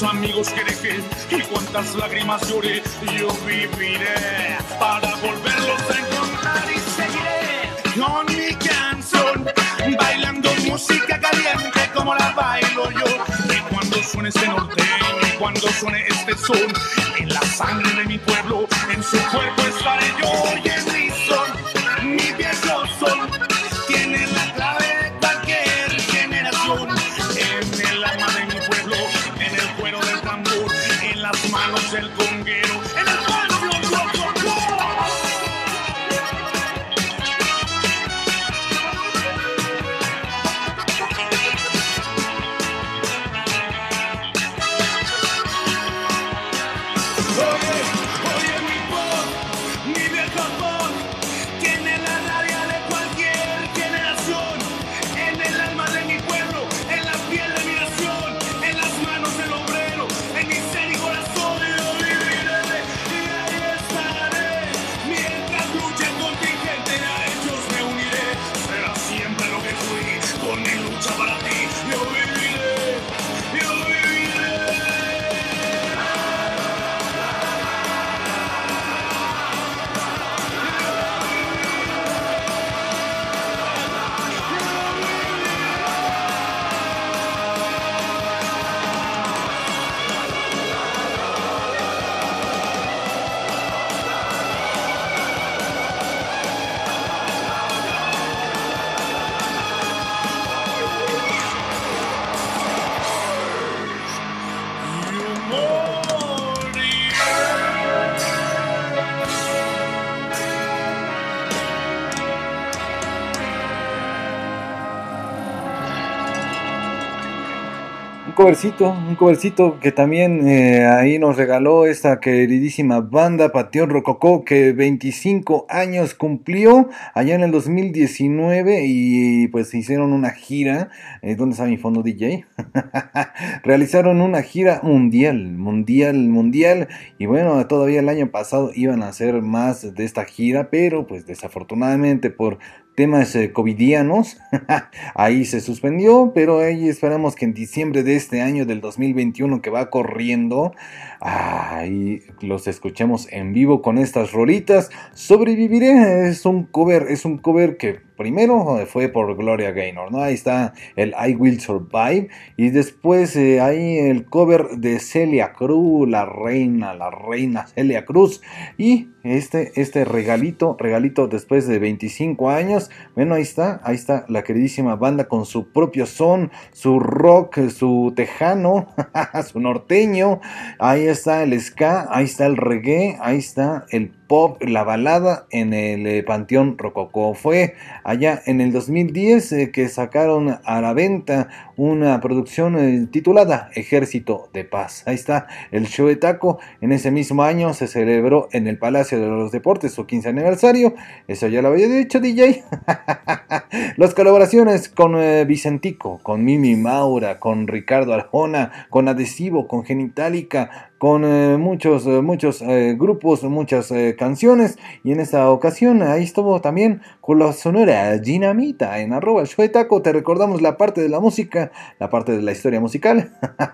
Amigos que dejé y cuántas lágrimas lloré, yo viviré para volverlos a encontrar y seguiré con mi canción, bailando música caliente como la bailo yo. Y cuando suene ese norteño y cuando suene este son, en la sangre de mi pueblo, en su cuerpo estaré yo y en covercito, un covercito que también eh, ahí nos regaló esta queridísima banda Pateón Rococó que 25 años cumplió allá en el 2019 y pues hicieron una gira, eh, ¿dónde está mi fondo DJ? Realizaron una gira mundial, mundial, mundial y bueno, todavía el año pasado iban a hacer más de esta gira, pero pues desafortunadamente por temas eh, covidianos. ahí se suspendió, pero ahí esperamos que en diciembre de este año del 2021 que va corriendo, ahí los escuchemos en vivo con estas rolitas. Sobreviviré es un cover, es un cover que primero fue por Gloria Gaynor, ¿no? Ahí está el I Will Survive y después eh, ahí el cover de Celia Cruz, la reina, la reina Celia Cruz y este, este regalito, regalito después de 25 años, bueno, ahí está, ahí está la queridísima banda con su propio son, su rock, su tejano, su norteño, ahí está el ska, ahí está el reggae, ahí está el la balada en el eh, Panteón Rococó. Fue allá en el 2010 eh, que sacaron a la venta una producción eh, titulada Ejército de Paz. Ahí está el show de taco. En ese mismo año se celebró en el Palacio de los Deportes su 15 aniversario. Eso ya lo había dicho DJ. Las colaboraciones con Vicentico, con Mimi Maura, con Ricardo Arjona, con Adhesivo, con Genitalica, con eh, muchos, eh, muchos eh, grupos, muchas canciones. Y en esta ocasión ahí estuvo también con la sonora Dinamita en arroba taco. Te recordamos la parte de la música, la parte de la historia musical,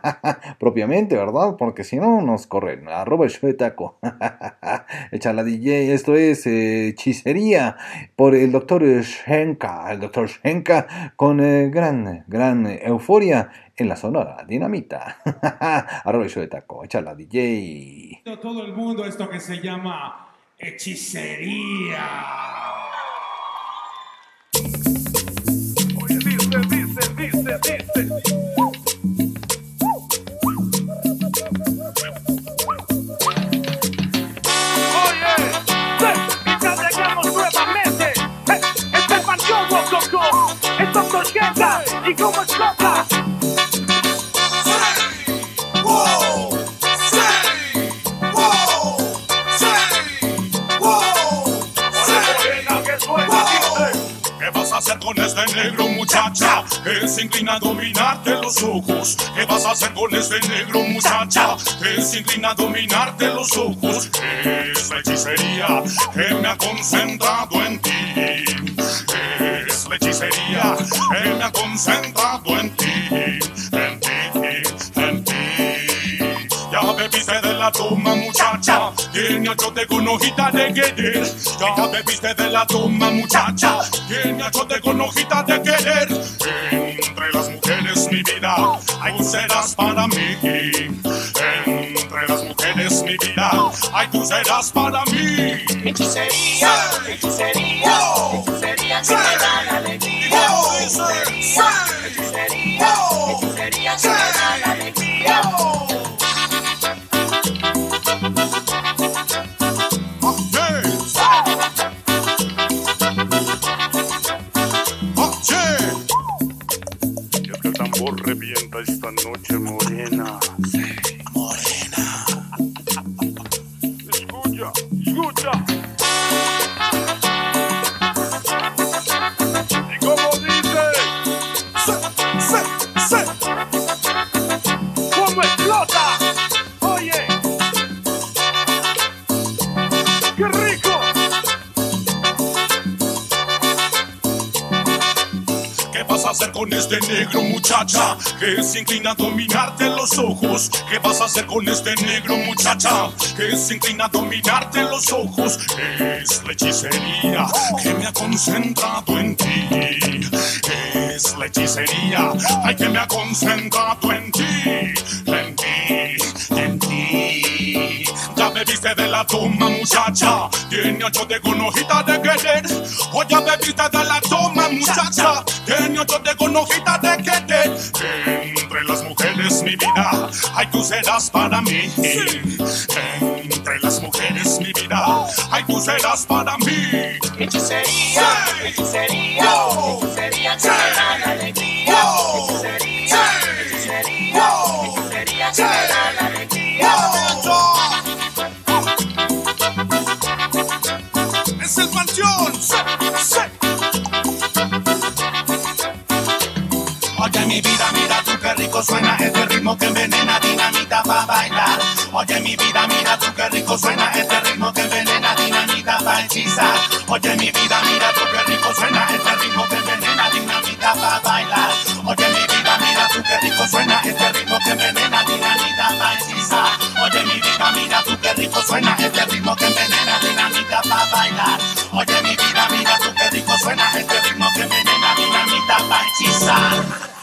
propiamente, ¿verdad? Porque si no nos corren. Arroba taco. Echa la DJ. Esto es hechicería por el doctor Shenka. El doctor Shenka con gran, gran euforia en la sonora dinamita. Arroba show de taco, la DJ. Todo el mundo esto que se llama hechicería. Oye, dice, dice, dice, dice. nuevamente. Este es Genta y como explota. Hacer con este negro muchacha que se inclina a dominarte los ojos? ¿Qué vas a hacer con este negro muchacha que se inclina a dominarte los ojos? Es la hechicería que me ha concentrado en ti. Es la hechicería que me ha concentrado en ti. La toma muchacha, tiene achote con hojita de querer. Ya bebiste de la toma muchacha, tiene achote con hojita de querer. Entre las mujeres mi vida, ay tú serás para mí. Entre las mujeres mi vida, ay tú serás para mí. Hechicería, hechicería, hechicería que me da la alegría. Hechicería, hechicería, hechicería que me da esta noche morena. Hacer con este negro muchacha que se inclina a dominarte los ojos? ¿Qué vas a hacer con este negro muchacha que se inclina a dominarte los ojos? Es la hechicería que me ha concentrado en ti. Es la hechicería ay, que me ha concentrado en ti. En ti, bebiste de la toma muchacha, tiene ocho de con hojita de querer. O ya bebiste de la toma muchacha, tiene ocho de con hojita de querer. Entre las mujeres mi vida, ay tú serás para mí. Entre las mujeres mi vida, ay tú serás para mí. Hechicería, hechicería, hechicería que me da alegría. Canción. Sí, sí. Oye mi vida, mira tú qué rico suena este ritmo que envenena dinamita pa' bailar. Oye mi vida, mira tú qué rico suena este ritmo que envenena dinamita pa' hechizar. Oye mi vida, mira tú qué rico suena este ritmo que envenena dinamita pa' bailar. Oye mi vida, mira tú qué rico suena este ritmo que envenena dinamita pa' hechizar. Oye mi vida, mira tú qué rico suena este ritmo suena este ritmo que envenena dinamita pa' hechizar.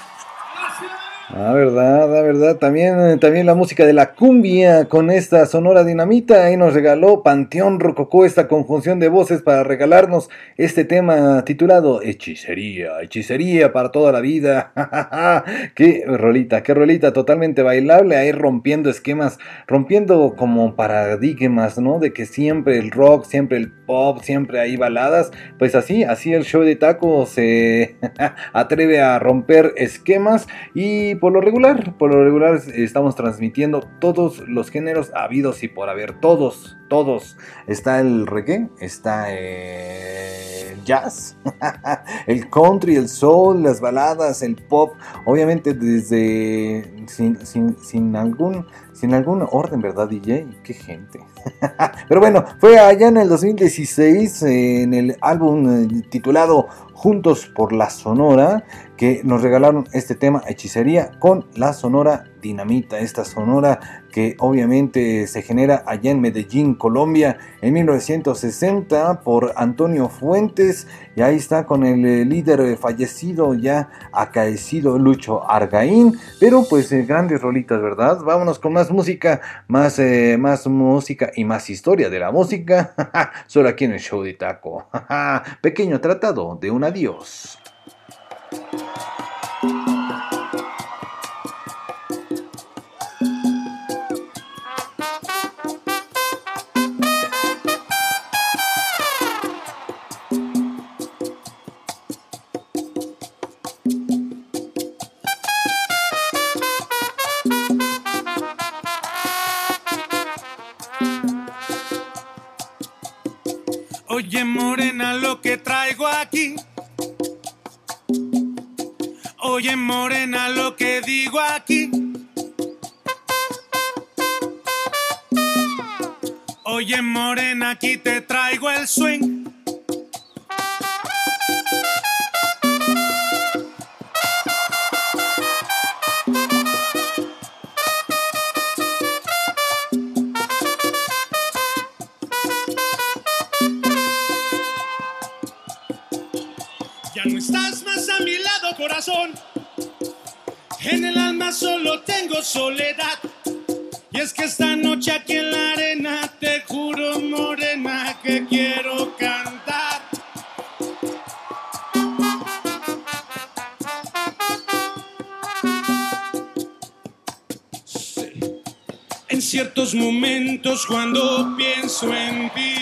Ah, verdad, la verdad. También, eh, también la música de la cumbia con esta sonora dinamita. Ahí nos regaló Panteón Rococó esta conjunción de voces para regalarnos este tema titulado Hechicería, hechicería para toda la vida. qué rolita, qué rolita, totalmente bailable. Ahí rompiendo esquemas, rompiendo como paradigmas, ¿no? De que siempre el rock, siempre el pop, siempre hay baladas. Pues así, así el show de taco se atreve a romper esquemas y por lo regular, por lo regular estamos transmitiendo todos los géneros habidos y por haber, todos, todos. Está el reggae, está el jazz, el country, el soul, las baladas, el pop, obviamente desde sin, sin, sin algún sin algún orden, ¿verdad, DJ? Qué gente. Pero bueno, fue allá en el 2016, en el álbum eh, titulado Juntos por la Sonora, que nos regalaron este tema Hechicería con la Sonora Dinamita, esta sonora que obviamente se genera allá en Medellín, Colombia, en 1960 por Antonio Fuentes, y ahí está con el eh, líder eh, fallecido ya acaecido Lucho Argaín, pero pues eh, grandes rolitas, ¿verdad? Vámonos con más música, más, más música y más historia de la música, solo aquí en el show de Taco. Pequeño tratado de un adiós. Oye, morena, lo que traigo aquí. Oye, morena, lo que digo aquí. Oye, morena, aquí te traigo el swing. Ya no estás más a mi lado, corazón. En el alma solo tengo soledad. Y es que esta noche aquí en la arena te juro, morena, que quiero cantar. Sí. En ciertos momentos cuando pienso en ti,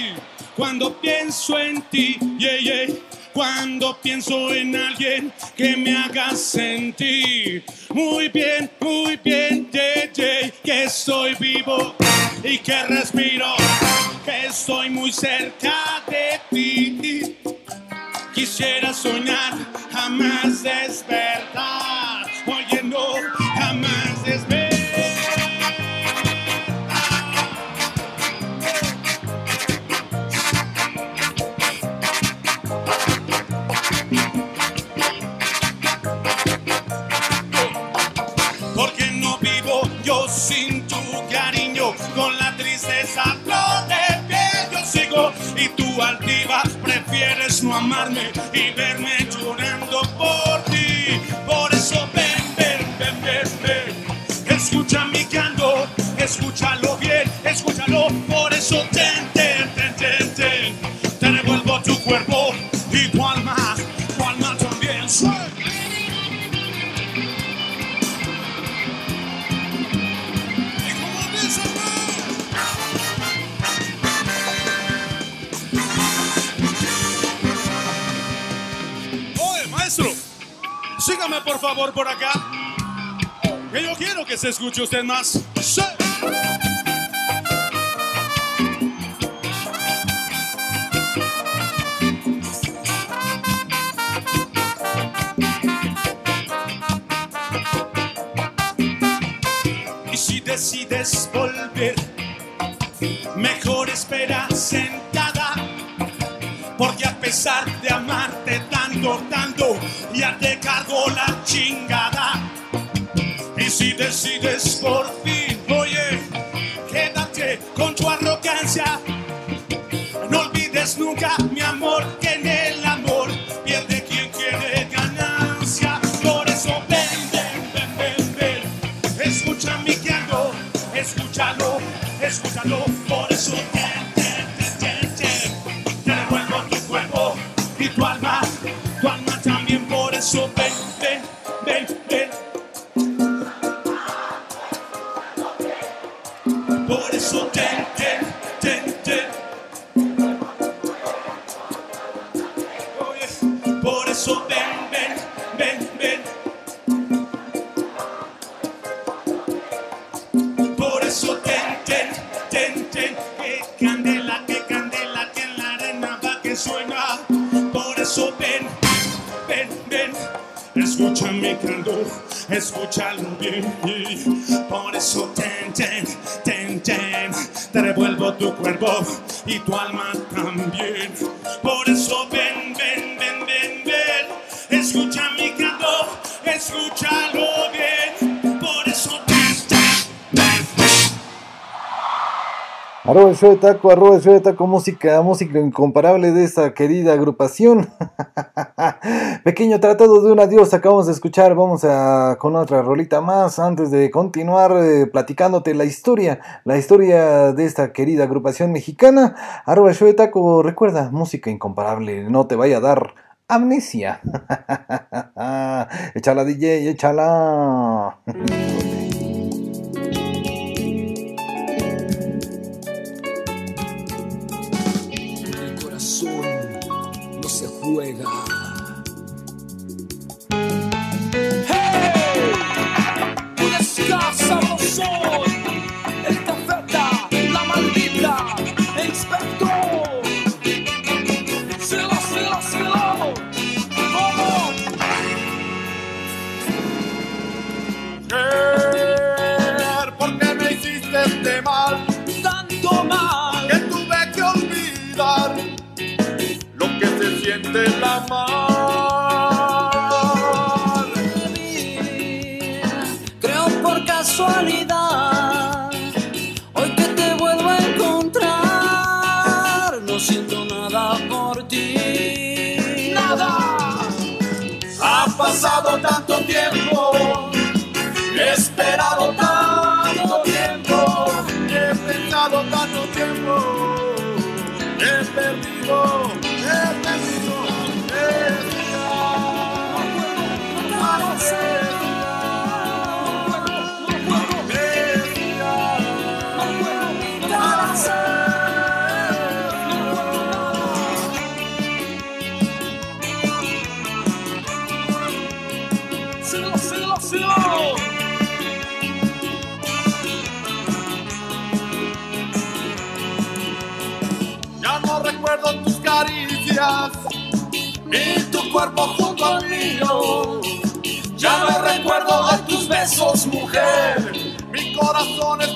cuando pienso en ti, yeah, yeah, cuando pienso en alguien que me haga sentir muy bien, muy bien, yeah, que estoy vivo y que respiro, que estoy muy cerca de ti. Quisiera soñar, jamás despertar. Oye, con la tristeza flor de piel yo sigo y tú altiva prefieres no amarme y verme llorando por ti. Por eso ven, ven, ven, ven, ven. Escucha mi canto, escúchalo bien, escúchalo. Por eso Sígame por favor por acá. Que yo quiero que se escuche usted más. Sí. Y si decides volver, mejor esperas en porque a pesar de amarte tanto, tanto, ya te cargó la chingada. Y si decides por fin, oye, quédate con tu arrogancia. No olvides nunca, mi amor, que en el amor pierde quien quiere ganancia. Por eso ven, ven, ven, ven, ven. Escucha mi escúchalo, escúchalo. También. Por eso ven, ven, ven, ven. Por eso ten, ten, ten, ten. Por eso ven, ven, ven, ven. Por eso ten, ten, ten, ten. Que candela, que candela, que en la arena va que suena. Por eso ven. Escucha mi canto, escúchalo bien. Por eso ten, ten, ten, ten. Te revuelvo tu cuerpo y tu alma también. Por eso ven, ven, ven, ven, ven. Escucha mi canto, escúchalo bien. Arroba el show de taco, arroba el show de taco música, música incomparable de esta querida agrupación. Pequeño tratado de un adiós, acabamos de escuchar, vamos a con otra rolita más antes de continuar eh, platicándote la historia, la historia de esta querida agrupación mexicana. Arroba el show de taco, recuerda, música incomparable, no te vaya a dar amnesia. échala DJ, échala. Se juega. Cuerpo junto al mío. Ya no recuerdo de tus besos, mujer. Mi corazón está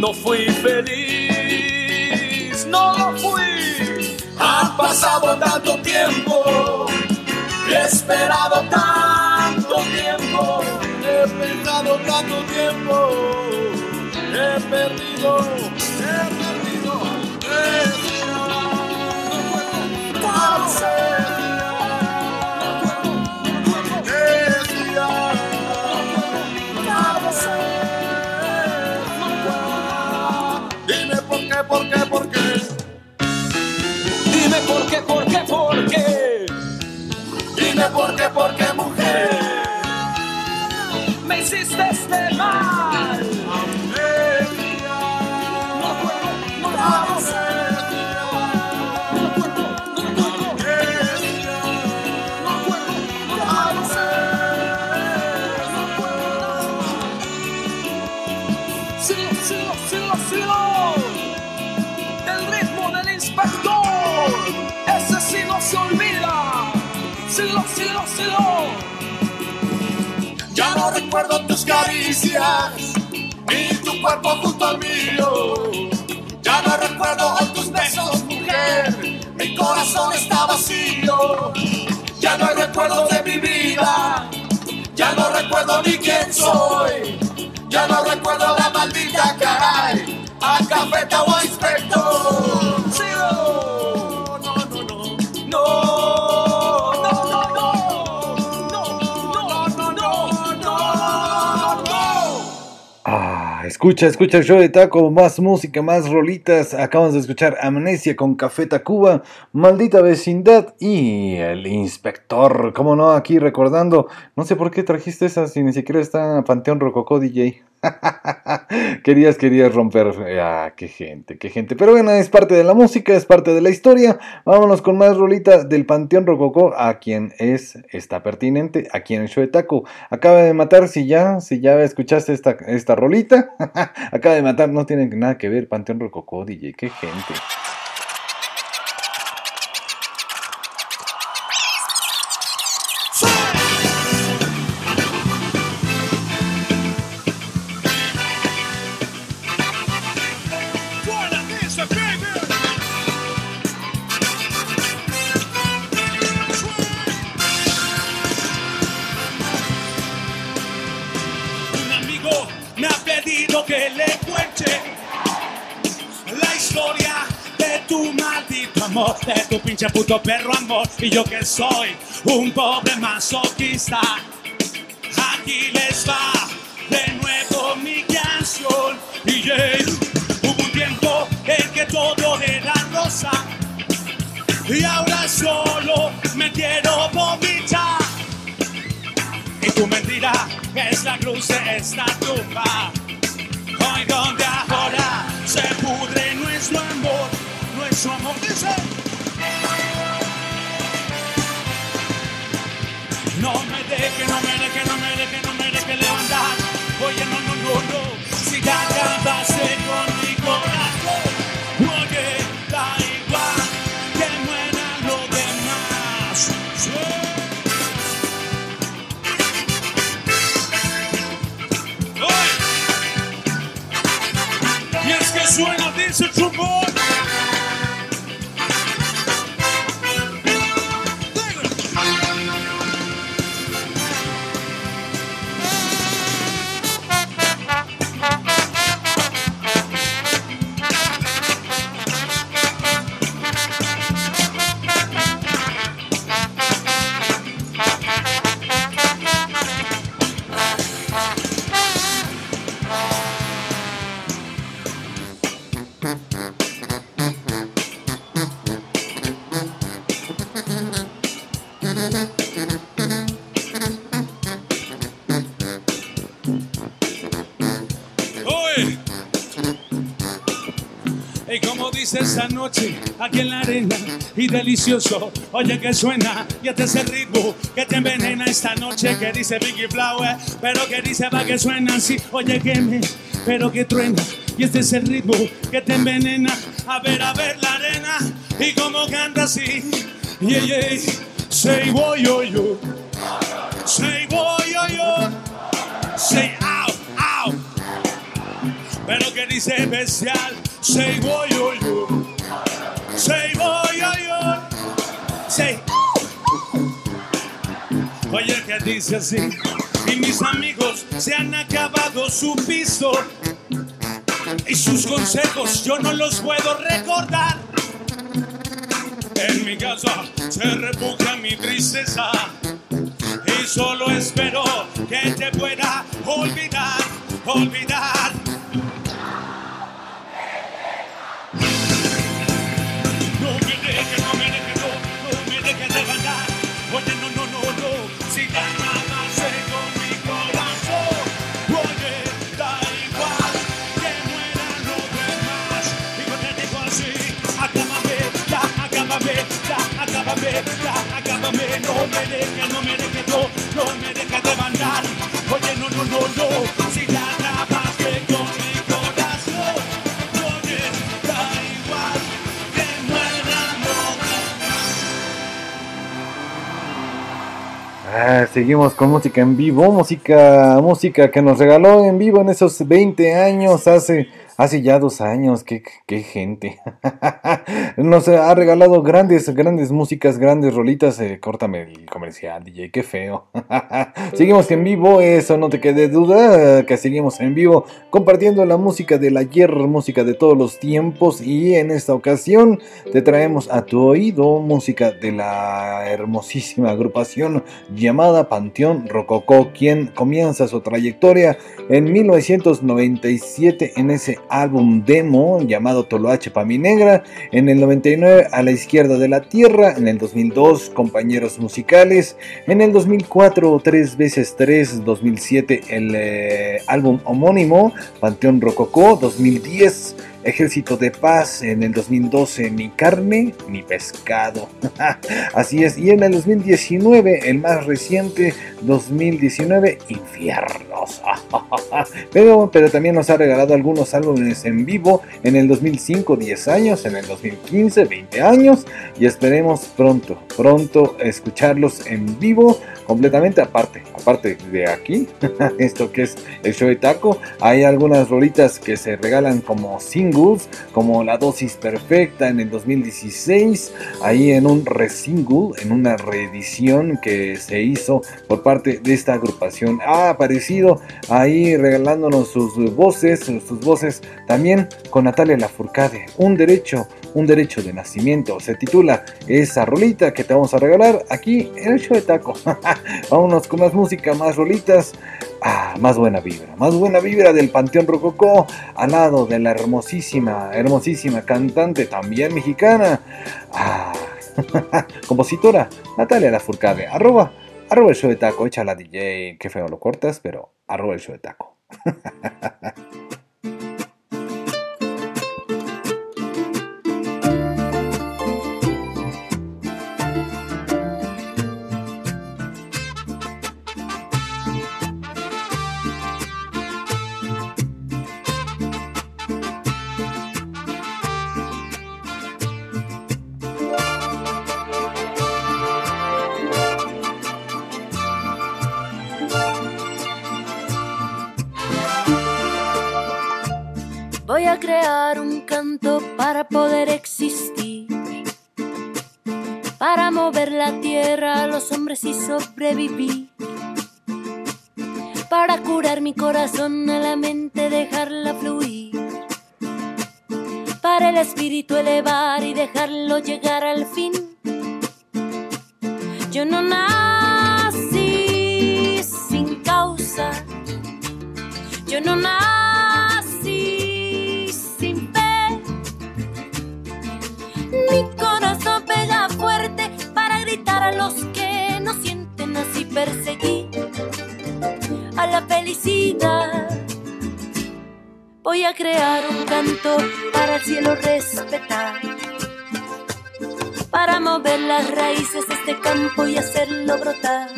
no fui feliz, no lo fui. Ha pasado tanto tiempo, he esperado tanto tiempo, he pensado tanto tiempo, he perdido, Dime por qué, por qué, mujer. Me hiciste este mal. Recuerdo tus caricias, ni tu cuerpo junto al mío. Ya no recuerdo tus besos, mujer, mi corazón está vacío. Ya no hay recuerdo de mi vida, ya no recuerdo ni quién soy. Ya no recuerdo la maldita caray, a cafeta o escucha, escucha el show de Taco, más música, más rolitas. Acabamos de escuchar Amnesia con Café Tacuba, Maldita Vecindad y El Inspector. ¿Cómo no? Aquí recordando, no sé por qué trajiste esa si ni siquiera está Panteón Rococó DJ. querías, querías romper. Ah, qué gente, qué gente. Pero bueno, es parte de la música, es parte de la historia. Vámonos con más rolita del Panteón Rococó, a quien es, está pertinente, aquí en el show Taco. Acaba de matar, si ya, si ya escuchaste esta, esta rolita, acaba de matar, no tiene nada que ver Panteón Rococó, DJ, qué gente. Pinche puto perro amor. Y yo que soy un pobre masoquista, aquí les va de nuevo mi canción. Y hubo un tiempo en que todo era rosa. Y ahora solo me quiero vomitar. Y tu mentira es la cruz de esta tumba. Hoy donde ahora se pudre nuestro amor, nuestro amor dice. No me deje, no me deje, no me deje, no me deje levantar. Oye, no, no, no, no. Si ya acabaste con mi corazón. Oye, da igual que muera lo demás. Sí. Y es que suena, dice el trombón. Dice esa noche, aquí en la arena, y delicioso, oye que suena, y este es el ritmo que te envenena esta noche, que dice Biggie Flower, pero que dice va que suena así, oye que me, pero que truena, y este es el ritmo que te envenena, a ver, a ver la arena, y como canta así, yeah, yeah, say boy, yo, yo, say boy, yo, yo, say ow, ow, pero que dice especial, say boy, yo, yo, say boy, yo, yo, say Oye, que dice así, y mis amigos se han acabado su piso. Y sus consejos yo no los puedo recordar. En mi casa se refugia mi tristeza. Y solo espero que te pueda olvidar, olvidar. Oye, no, no, no, no, si ya nada sé con mi corazón. Oye, da igual que muera lo demás. Y yo te digo así, acábame, ya, acábame, ya, acábame, ya, acábame. No me dejes, no me dejes, no, no me dejes de bailar. Oye, no, no, no, no, seguimos con música en vivo, música, música que nos regaló en vivo en esos 20 años hace Hace ya dos años, qué, gente. Nos ha regalado grandes, grandes músicas, grandes rolitas. Eh, córtame el comercial, DJ, qué feo. seguimos en vivo, eso no te quede duda, que seguimos en vivo compartiendo la música del ayer, música de todos los tiempos. Y en esta ocasión te traemos a tu oído música de la hermosísima agrupación llamada Panteón Rococó, quien comienza su trayectoria en 1997 en ese álbum demo llamado Toloache Pa' Mi Negra, en el 99 A la Izquierda de la Tierra, en el 2002 Compañeros Musicales, en el 2004 Tres veces Tres, 2007 el eh, álbum homónimo Panteón Rococó, 2010 Ejército de Paz en el 2012 ni carne ni pescado. Así es, y en el 2019, el más reciente 2019, Infiernos. pero, pero también nos ha regalado algunos álbumes en vivo en el 2005, 10 años, en el 2015, 20 años, y esperemos pronto, pronto escucharlos en vivo completamente aparte, aparte de aquí, esto que es el show de taco, hay algunas rolitas que se regalan como singles, como La dosis perfecta en el 2016, ahí en un resingle, en una reedición que se hizo por parte de esta agrupación. Ha aparecido ahí regalándonos sus voces, sus voces también con Natalia Lafourcade, un derecho un derecho de nacimiento. Se titula esa rolita que te vamos a regalar aquí en el show de taco. Vámonos con más música, más rolitas. Ah, más buena vibra, más buena vibra del Panteón Rococó, al lado de la hermosísima, hermosísima cantante también mexicana, ah, compositora Natalia Lafourcade, arroba, arroba el show de taco, échala DJ, qué feo lo cortas, pero arroba el show de taco. crear un canto para poder existir, para mover la tierra a los hombres y sobrevivir, para curar mi corazón a la mente, dejarla fluir, para el espíritu elevar y dejarlo llegar al fin. Yo no nací sin causa, yo no nací Mi corazón pega fuerte para gritar a los que no sienten así perseguir a la felicidad. Voy a crear un canto para el cielo respetar, para mover las raíces de este campo y hacerlo brotar.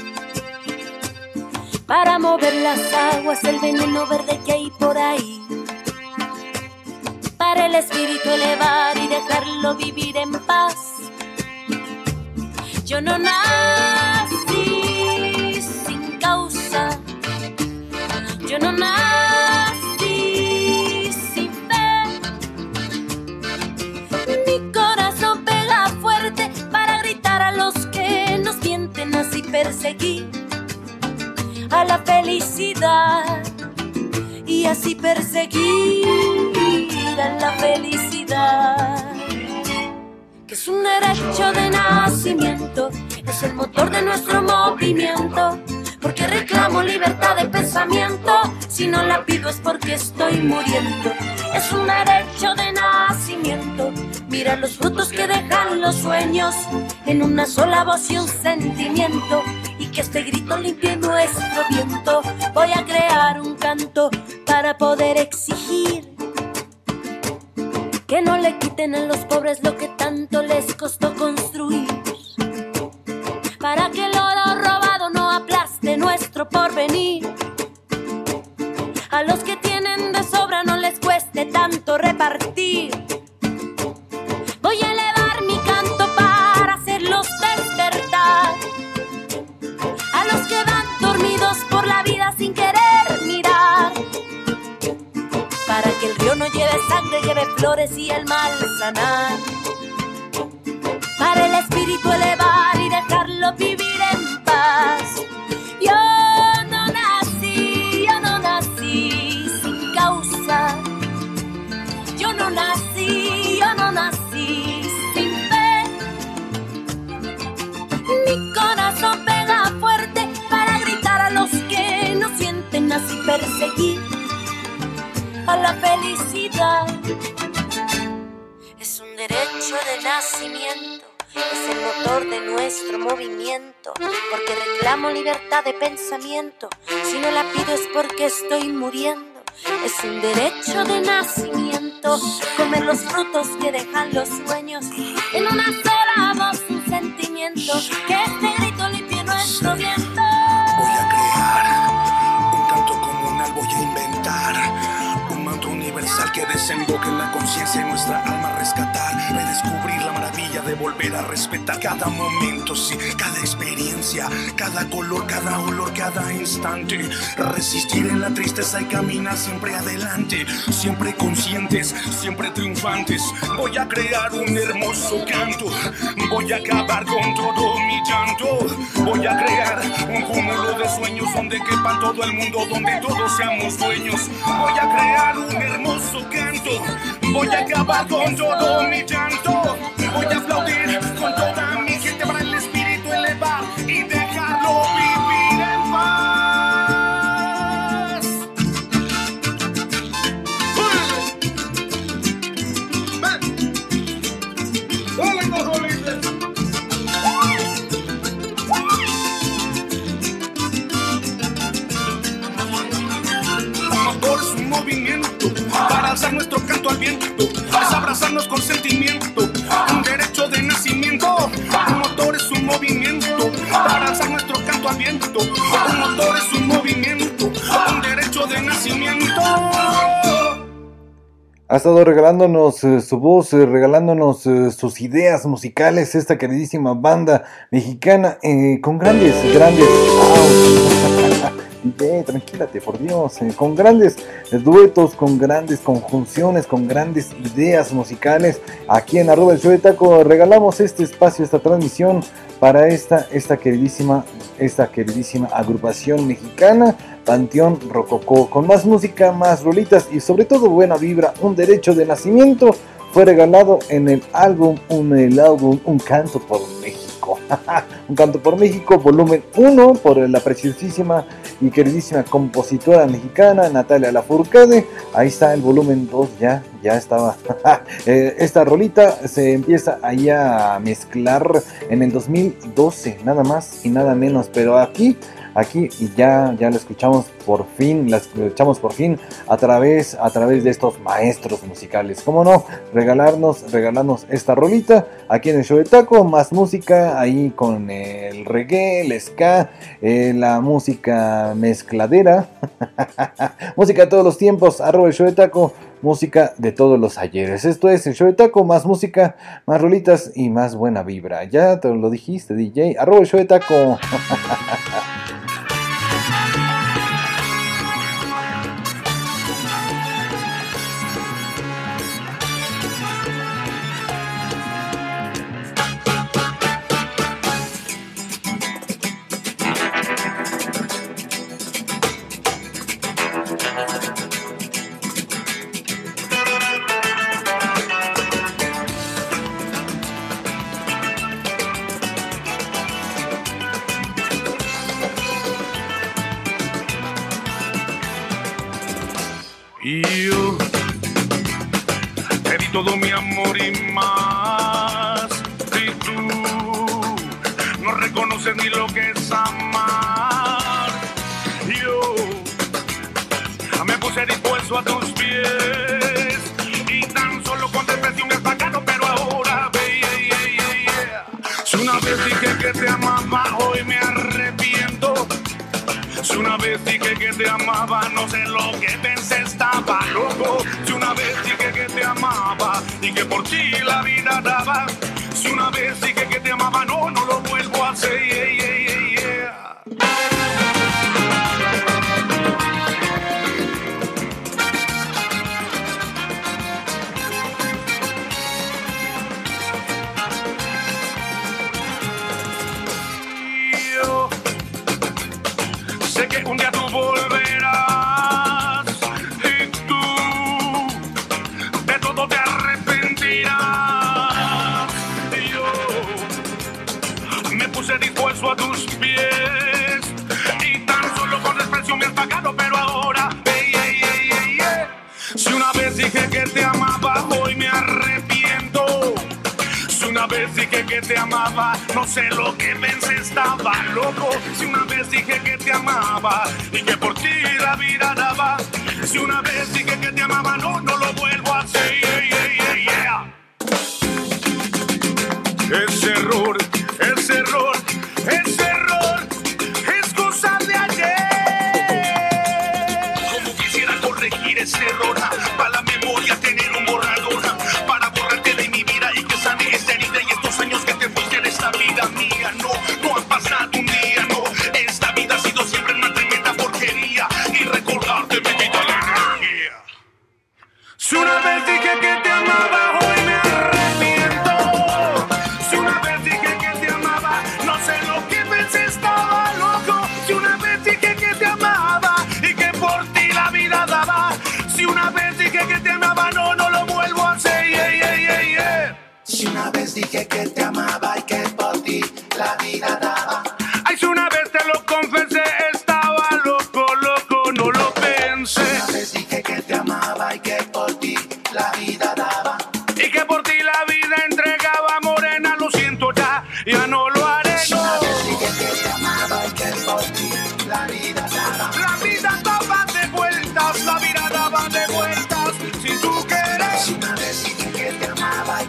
Para mover las aguas, el veneno verde que hay por ahí para el espíritu elevar y dejarlo vivir en paz. Yo no nací sin causa, yo no nací sin fe. Mi corazón pega fuerte para gritar a los que nos mienten así perseguir a la felicidad y así perseguir a la felicidad. Que es un derecho de nacimiento, es el motor de nuestro movimiento. Porque reclamo libertad de pensamiento, si no la pido es porque estoy muriendo. Es un derecho de nacimiento, mira los frutos que dejan los sueños en una sola voz y un sentimiento y que este grito limpie nuestro viento. Voy a crear un canto para poder exigir que no le quiten a los pobres lo que tanto les costó construir. Para que el oro robado no aplaste nuestro porvenir. A los que tienen de sobra no les cueste tanto repartir. Flores y el mal sanar. Para el espíritu elevar y dejarlo vivir en paz. Yo no nací, yo no nací sin causa. Yo no nací, yo no nací sin fe. Mi corazón pega fuerte para gritar a los que no sienten así perseguir la felicidad. Es un derecho de nacimiento, es el motor de nuestro movimiento, porque reclamo libertad de pensamiento. Si no la pido es porque estoy muriendo. Es un derecho de nacimiento, comer los frutos que dejan los sueños. En una sola voz un sentimiento, que este grito limpie nuestro viento. Desemboque en la conciencia y nuestra alma. rescatar, volver a respetar cada momento, sí, cada experiencia, cada color, cada olor, cada instante. Resistir en la tristeza y caminar siempre adelante, siempre conscientes, siempre triunfantes. Voy a crear un hermoso canto, voy a acabar con todo mi llanto, voy a crear un cúmulo de sueños donde quepan todo el mundo, donde todos seamos dueños. Voy a crear un hermoso canto, voy a acabar con todo mi llanto, voy a aplaudir con toda mi gente para el espíritu elevar y dejarlo vivir en paz. ¡Dale, es un movimiento para alzar nuestro canto al viento, es abrazarnos con sentimiento, un derecho de nacimiento. Un motor es un movimiento para nuestro canto al viento, un motor es un movimiento, un derecho de nacimiento. Ha estado regalándonos eh, su voz, eh, regalándonos eh, sus ideas musicales, esta queridísima banda mexicana, eh, con grandes, grandes... DJ, tranquilate, por Dios, eh, con grandes duetos, con grandes conjunciones, con grandes ideas musicales. Aquí en arroba el show de taco regalamos este espacio, esta transmisión para esta, esta queridísima, esta queridísima agrupación mexicana, Panteón Rococó, con más música, más rolitas y sobre todo buena vibra, un derecho de nacimiento fue regalado en el álbum, un, el álbum Un Canto por México. Un Canto por México, volumen 1, por la preciosísima y queridísima compositora mexicana Natalia Lafourcade. Ahí está el volumen 2, ya, ya estaba. Eh, Esta rolita se empieza ahí a mezclar en el 2012, nada más y nada menos. Pero aquí aquí ya ya la escuchamos por fin, la escuchamos por fin a través a través de estos maestros musicales. ¿Cómo no? Regalarnos regalarnos esta rolita aquí en el show de Taco, más música ahí con el reggae, el ska, eh, la música mezcladera. música de todos los tiempos, arroba el show de Taco, música de todos los ayeres. Esto es el show de Taco, más música, más rolitas y más buena vibra. Ya te lo dijiste, DJ, arroba el show de Taco.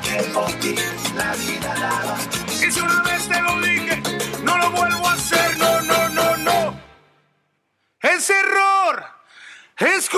que por ti la vida daba. Y si una vez te lo dije, no lo vuelvo a hacer, no, no, no, no. Es error, es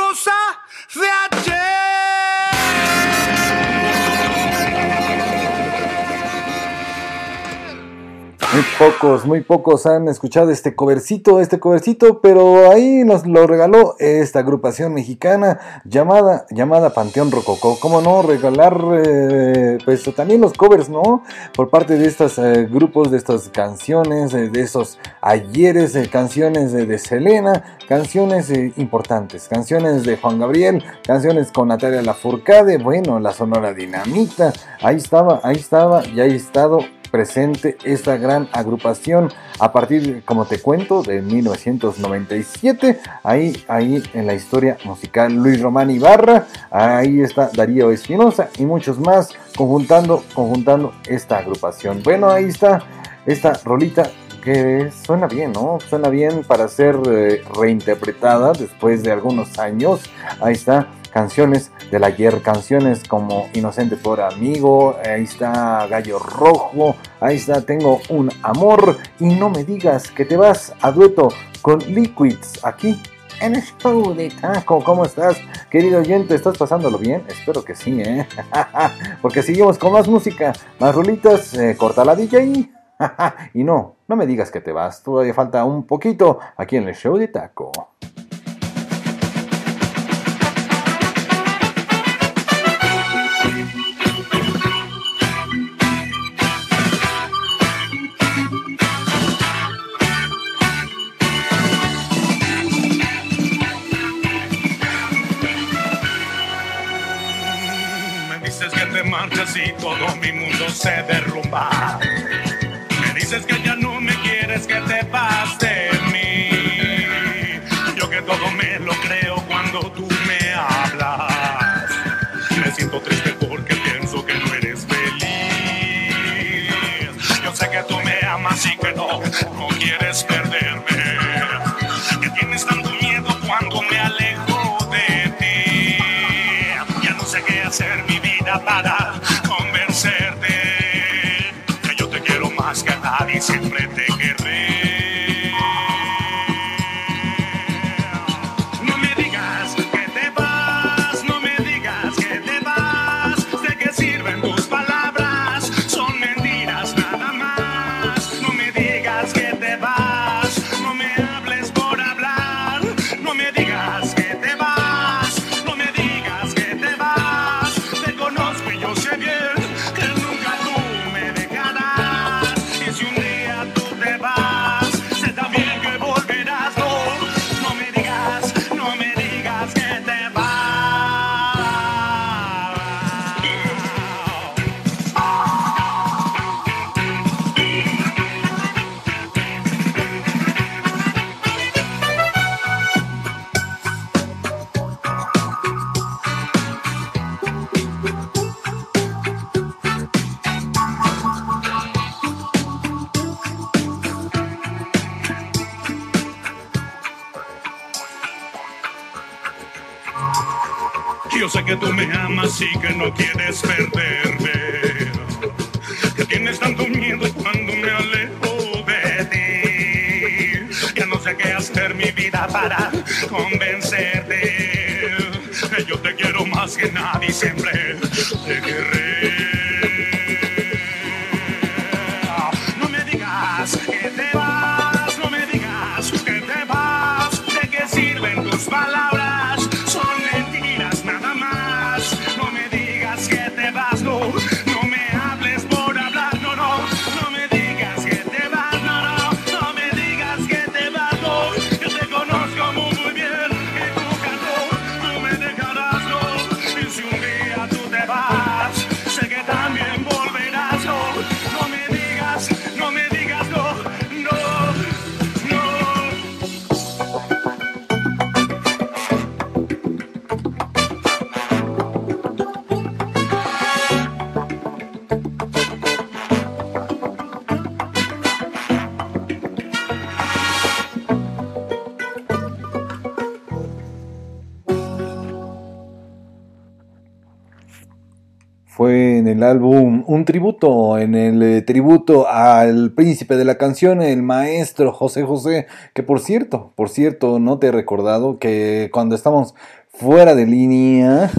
Muy pocos, muy pocos han escuchado este covercito, este covercito, pero ahí nos lo regaló esta agrupación mexicana llamada, llamada Panteón Rococó. ¿Cómo no regalar eh, pues también los covers, no? Por parte de estos eh, grupos, de estas canciones, eh, de esos ayeres, canciones de, Selena, canciones importantes, canciones de Juan Gabriel, canciones con Natalia Lafourcade, bueno, la Sonora Dinamita, ahí estaba, ahí estaba y ahí estado presente esta gran agrupación a partir, como te cuento, de 1997. Ahí, ahí en la historia musical Luis Román Ibarra, ahí está Darío Espinosa y muchos más conjuntando, conjuntando esta agrupación. Bueno, ahí está esta rolita que suena bien, ¿no? Suena bien para ser eh, reinterpretada después de algunos años. Ahí está, canciones del ayer, canciones como Inocente por Amigo, ahí está Gallo Rojo, ahí está Tengo un Amor y no me digas que te vas a dueto con Liquids aquí en el show de Taco. ¿Cómo estás, querido oyente? ¿Estás pasándolo bien? Espero que sí, ¿eh? Porque seguimos con más música, más rolitas, eh, corta la DJ. y no, no me digas que te vas, todavía falta un poquito aquí en el show de Taco. Me dices que te marchas y todo mi mundo se derrumba. Me dices que y que no, no quieres perderme. Que tienes tanto miedo cuando me alejo de ti. Ya no sé qué hacer mi vida para convencerte que yo te quiero más que a nadie, siempre te que nadie, siempre te querré. No me digas que te vas, no me digas que te vas. ¿De qué sirven tus palabras? Álbum un tributo, en el eh, tributo al príncipe de la canción, el maestro José José, que por cierto, por cierto, no te he recordado que cuando estamos fuera de línea,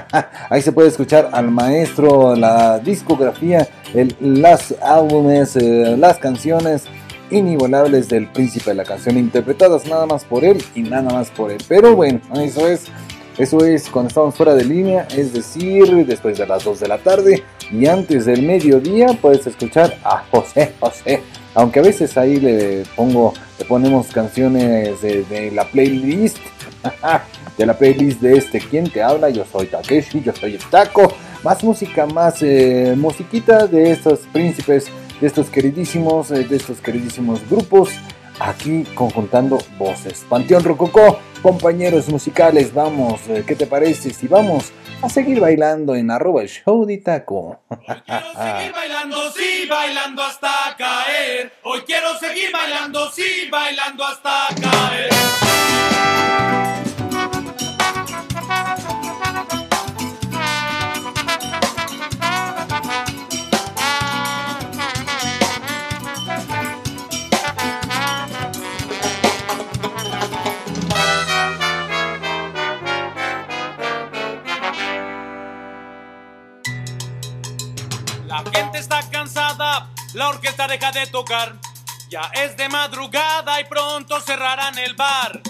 ahí se puede escuchar al maestro, la discografía, el, las álbumes, eh, las canciones inigualables del príncipe de la canción, interpretadas nada más por él y nada más por él. Pero bueno, eso es eso es cuando estamos fuera de línea, es decir, después de las 2 de la tarde y antes del mediodía puedes escuchar a José José. Aunque a veces ahí le pongo, le ponemos canciones de, la playlist, de la playlist de este quien te habla. Yo soy Takeshi, yo soy el Taco. Más música, más eh, musiquita de estos príncipes, de estos queridísimos, eh, de estos queridísimos grupos. Aquí conjuntando voces. Panteón Rococó, compañeros musicales, vamos, eh, ¿qué te parece si vamos a seguir bailando en arroba el show de taco? seguir bailando, sí, bailando hasta caer. Hoy quiero seguir bailando, sí, bailando hasta caer. La gente está cansada, la orquesta deja de tocar. Ya es de madrugada y pronto cerrarán el bar.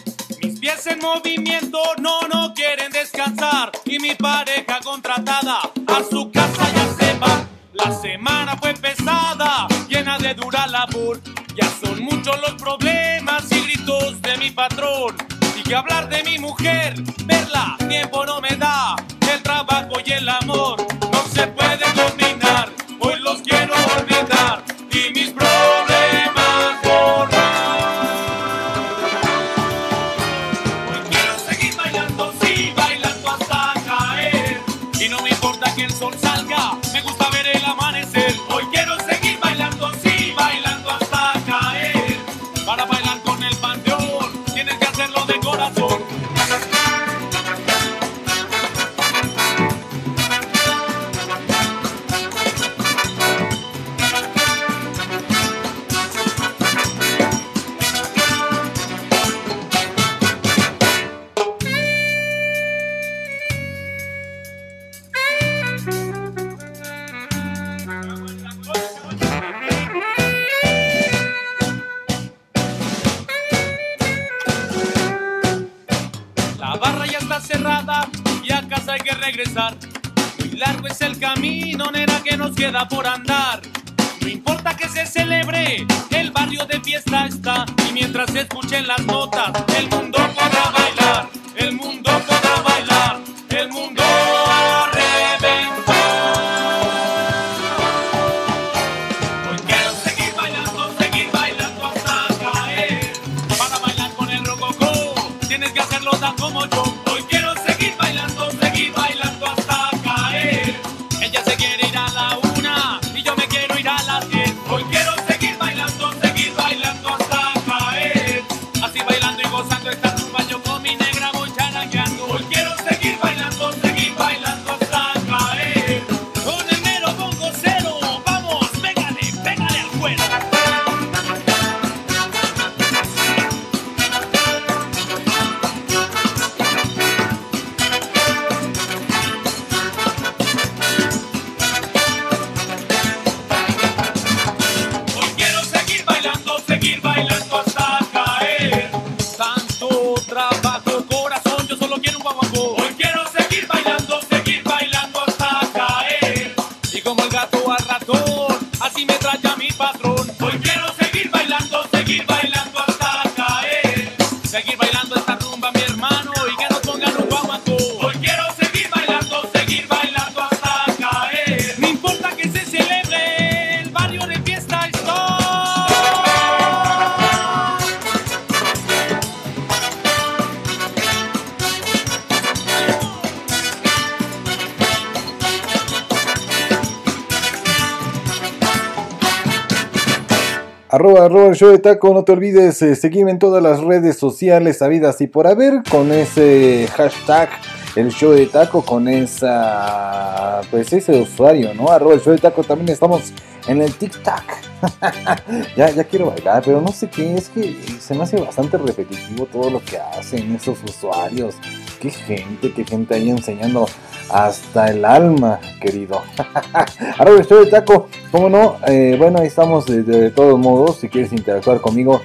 Mis pies en movimiento no, no quieren descansar. Y mi pareja contratada a su casa ya se va. La semana fue pesada, llena de dura labor. Ya son muchos los problemas y gritos de mi patrón. Y que hablar de mi mujer, verla, tiempo no me da. El trabajo y el amor no se pueden camino, nera, que nos queda por andar. No importa que se celebre, el barrio de fiesta está. Y mientras se escuchen las notas, el show de taco, no te olvides eh, seguirme en todas las redes sociales sabidas y por haber con ese hashtag el show de taco con esa pues ese usuario, ¿no? Arroba el show de taco también estamos en el TikTok. ya, ya quiero bailar, pero no sé qué, es que se me hace bastante repetitivo todo lo que hacen esos usuarios. Qué gente, qué gente ahí enseñando hasta el alma, querido. Arroba el show de taco, ¿cómo no? Eh, bueno, ahí estamos de, de todos modos, si quieres interactuar conmigo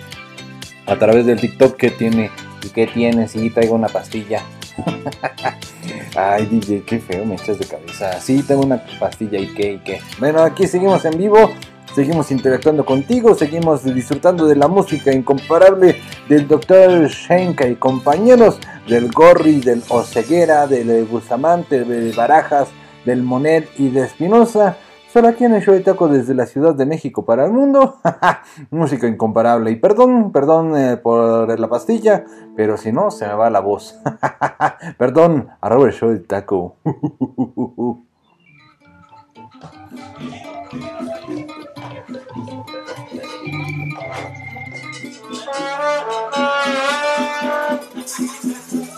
a través del TikTok que tiene y qué tiene, sí, traigo una pastilla. Ay, DJ, qué feo me echas de cabeza. Sí, tengo una pastilla y qué, y qué. Bueno, aquí seguimos en vivo, seguimos interactuando contigo, seguimos disfrutando de la música incomparable del Dr. Shenka y compañeros, del Gorri, del Oceguera, del Bustamante, de Barajas, del Monet y de Espinosa. Solo aquí en el show de taco desde la Ciudad de México para el mundo. Música incomparable. Y perdón, perdón eh, por la pastilla, pero si no, se me va la voz. perdón, arroba el show de taco.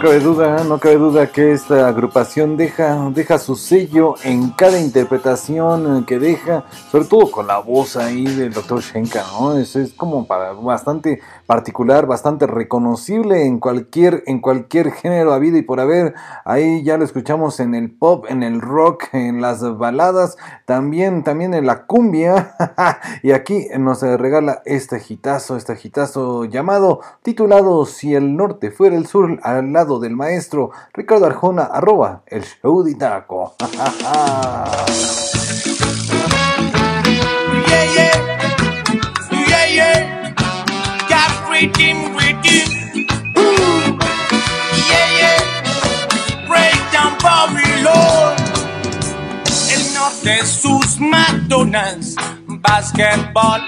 cabe duda, no cabe duda que esta agrupación deja, deja su sello en cada interpretación que deja, sobre todo con la voz ahí del Dr. Shenka, ¿no? Es, es como para bastante particular, bastante reconocible en cualquier, en cualquier género habido y por haber. Ahí ya lo escuchamos en el pop, en el rock, en las baladas, también, también en la cumbia. y aquí nos regala este gitazo, este gitazo llamado, titulado Si el norte fuera el sur, al lado del maestro Ricardo Arjona, arroba el show de taco. Yeah, yeah. Yeah, yeah. Got rhythm, rhythm. Ooh. Yeah, yeah. Break down Babylon. El norte, sus Madonas. Basketball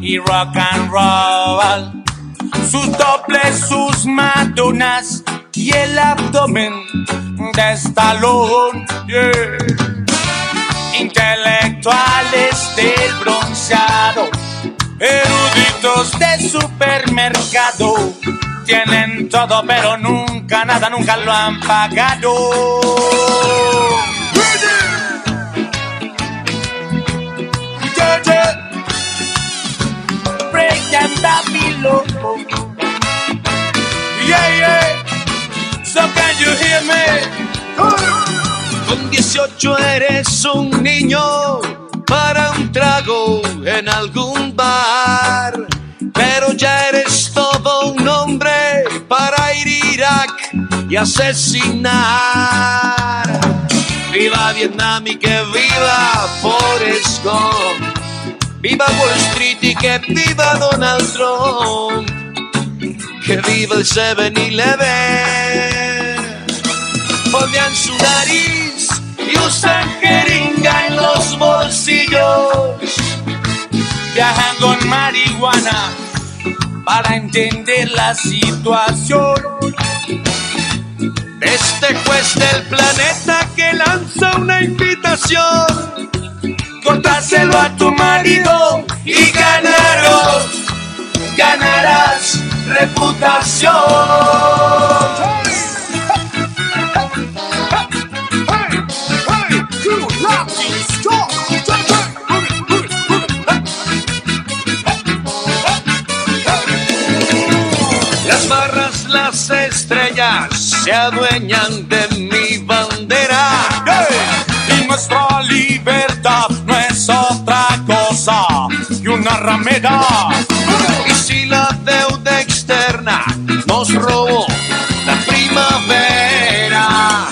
y rock and roll. Sus dobles, sus Madonas. Y el abdomen de Stallone. Yeah intelectuales del bronceado, eruditos de supermercado, tienen todo pero nunca nada, nunca lo han pagado. So can you? Con 18 eres un niño para un trago en algún bar. Pero ya eres todo un hombre para ir a Irak y asesinar. Viva Vietnam y que viva Forrest Gump. Viva Wall Street y que viva Donald Trump. Que viva el 7-Eleven. Odian su nariz y usan jeringa en los bolsillos. Viajan con marihuana para entender la situación. Este juez del planeta que lanza una invitación. Contárselo a tu marido y ganaron, ganarás reputación. Estrellas se adueñan de mi bandera. Y nuestra libertad no es otra cosa que una ramera. Y si la deuda externa nos robó la primavera,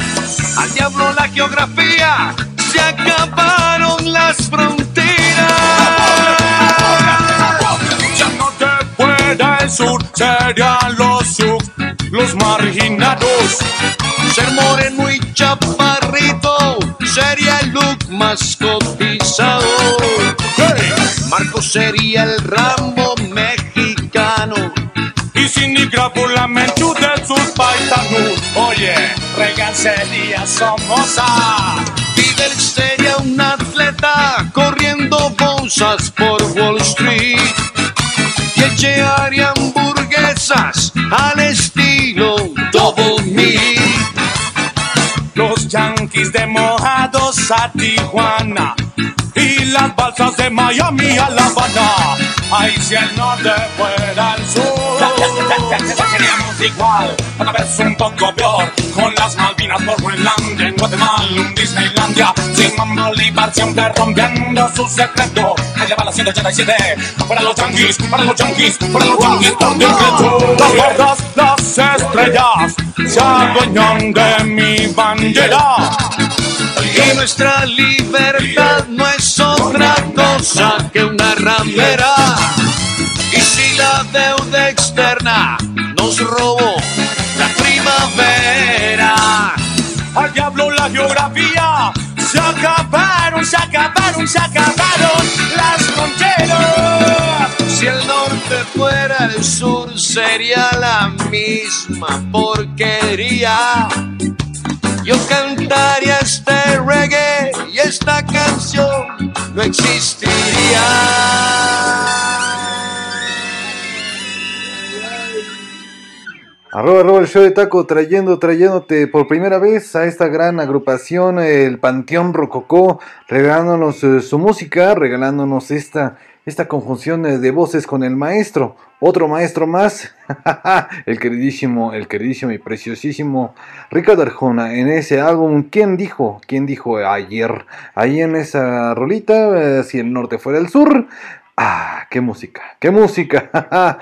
al diablo la geografía, se acabaron las fronteras. Ya no te pueda el sur, serían los sub, los marginados. Ser moreno y chaparrito sería el look más cotizado. Marco sería el Rambo mexicano. Y sin ni la menchu de sus paisanos. Oye, Reagan sería Somoza. Fidel sería un atleta corriendo bolsas por Wall Street. Y el Che haría hamburguesas al estilo Double Meat. Los yanquis de mojados a Tijuana y las balsas de Miami a La Habana. Ahí si el norte fuera el sur, seríamos igual, una vez un poco peor, con las Malvinas por Groenlandia, en Guatemala, un Disneylandia, sin Bolívar siempre rompiendo su secreto. Ahí va la 187, para los yanquis, para los yanquis, para los yanquis, por decreto. Las las estrellas, se adueñan de mi bandera. Y nuestra libertad no es otra cosa que una ramera. Y si la deuda externa nos robó la primavera, al diablo la geografía, se acabaron, se acabaron, se acabaron las fronteras. Si el norte fuera el sur, sería la misma porquería. Yo cantaría este reggae y esta canción no existiría. Arroba, arroba el show de taco trayendo, trayéndote por primera vez a esta gran agrupación, el Panteón Rococó, regalándonos eh, su música, regalándonos esta, esta conjunción de, voces con el maestro, otro maestro más, el queridísimo, el queridísimo y preciosísimo Ricardo Arjona en ese álbum. ¿Quién dijo? ¿Quién dijo ayer? Ahí en esa rolita, eh, si el norte fuera el sur. Ah, qué música, qué música.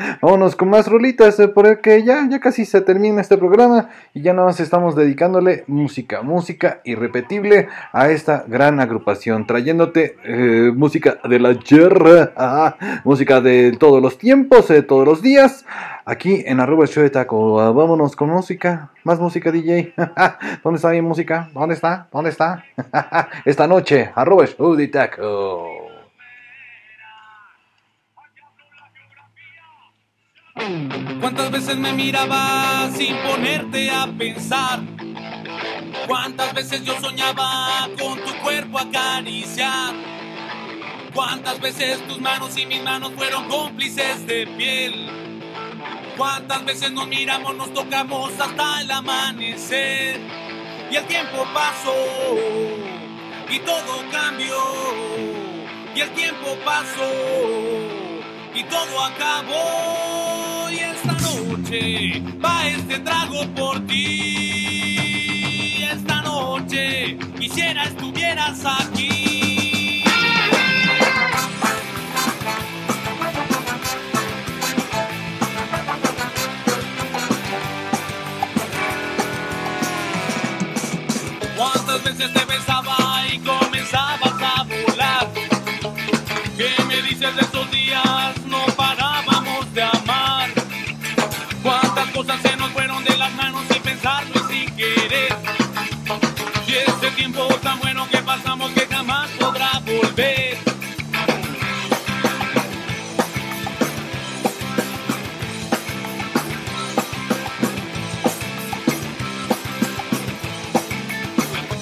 Vámonos con más rolitas, eh, porque ya, ya casi se termina este programa y ya nada más estamos dedicándole música, música irrepetible a esta gran agrupación, trayéndote eh, música de la tierra, música de todos los tiempos, de todos los días, aquí en arroba show de taco. Ah, vámonos con música, más música DJ. ¿Dónde está mi música? ¿Dónde está? ¿Dónde está? Esta noche, arroba show de taco. ¿Cuántas veces me miraba sin ponerte a pensar? ¿Cuántas veces yo soñaba con tu cuerpo acariciar? ¿Cuántas veces tus manos y mis manos fueron cómplices de piel? ¿Cuántas veces nos miramos, nos tocamos hasta el amanecer? Y el tiempo pasó y todo cambió. Y el tiempo pasó y todo acabó. Y esta noche va este trago por ti. Esta noche quisiera estuvieras aquí. ¿Cuántas veces te besaba pasamos que jamás podrá volver.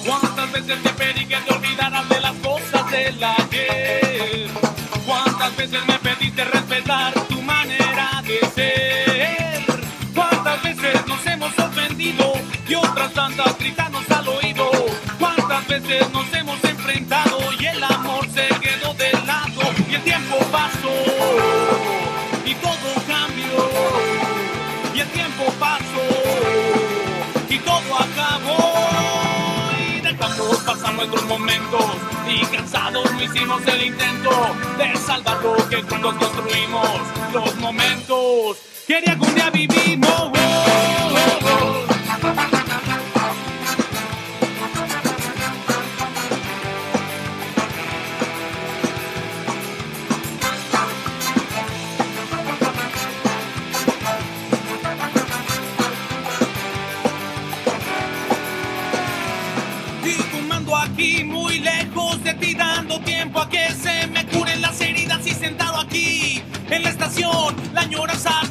¿Cuántas veces te pedí que te olvidaras de las cosas del ayer? ¿Cuántas veces me pediste respetar tu manera de ser? ¿Cuántas veces nos hemos ofendido y otras tantas gritarnos al oído? ¿Cuántas veces nos hemos enfrentado y el amor se quedó de lado? Y el tiempo pasó y todo cambió. Y el tiempo pasó y todo acabó. Y dejamos pasar nuestros momentos y cansados no hicimos el intento de salvar lo que juntos construimos. Los momentos que algún día vivimos. Fumando aquí muy lejos de ti dando tiempo a que se me curen las heridas y sentado aquí en la estación la añoranza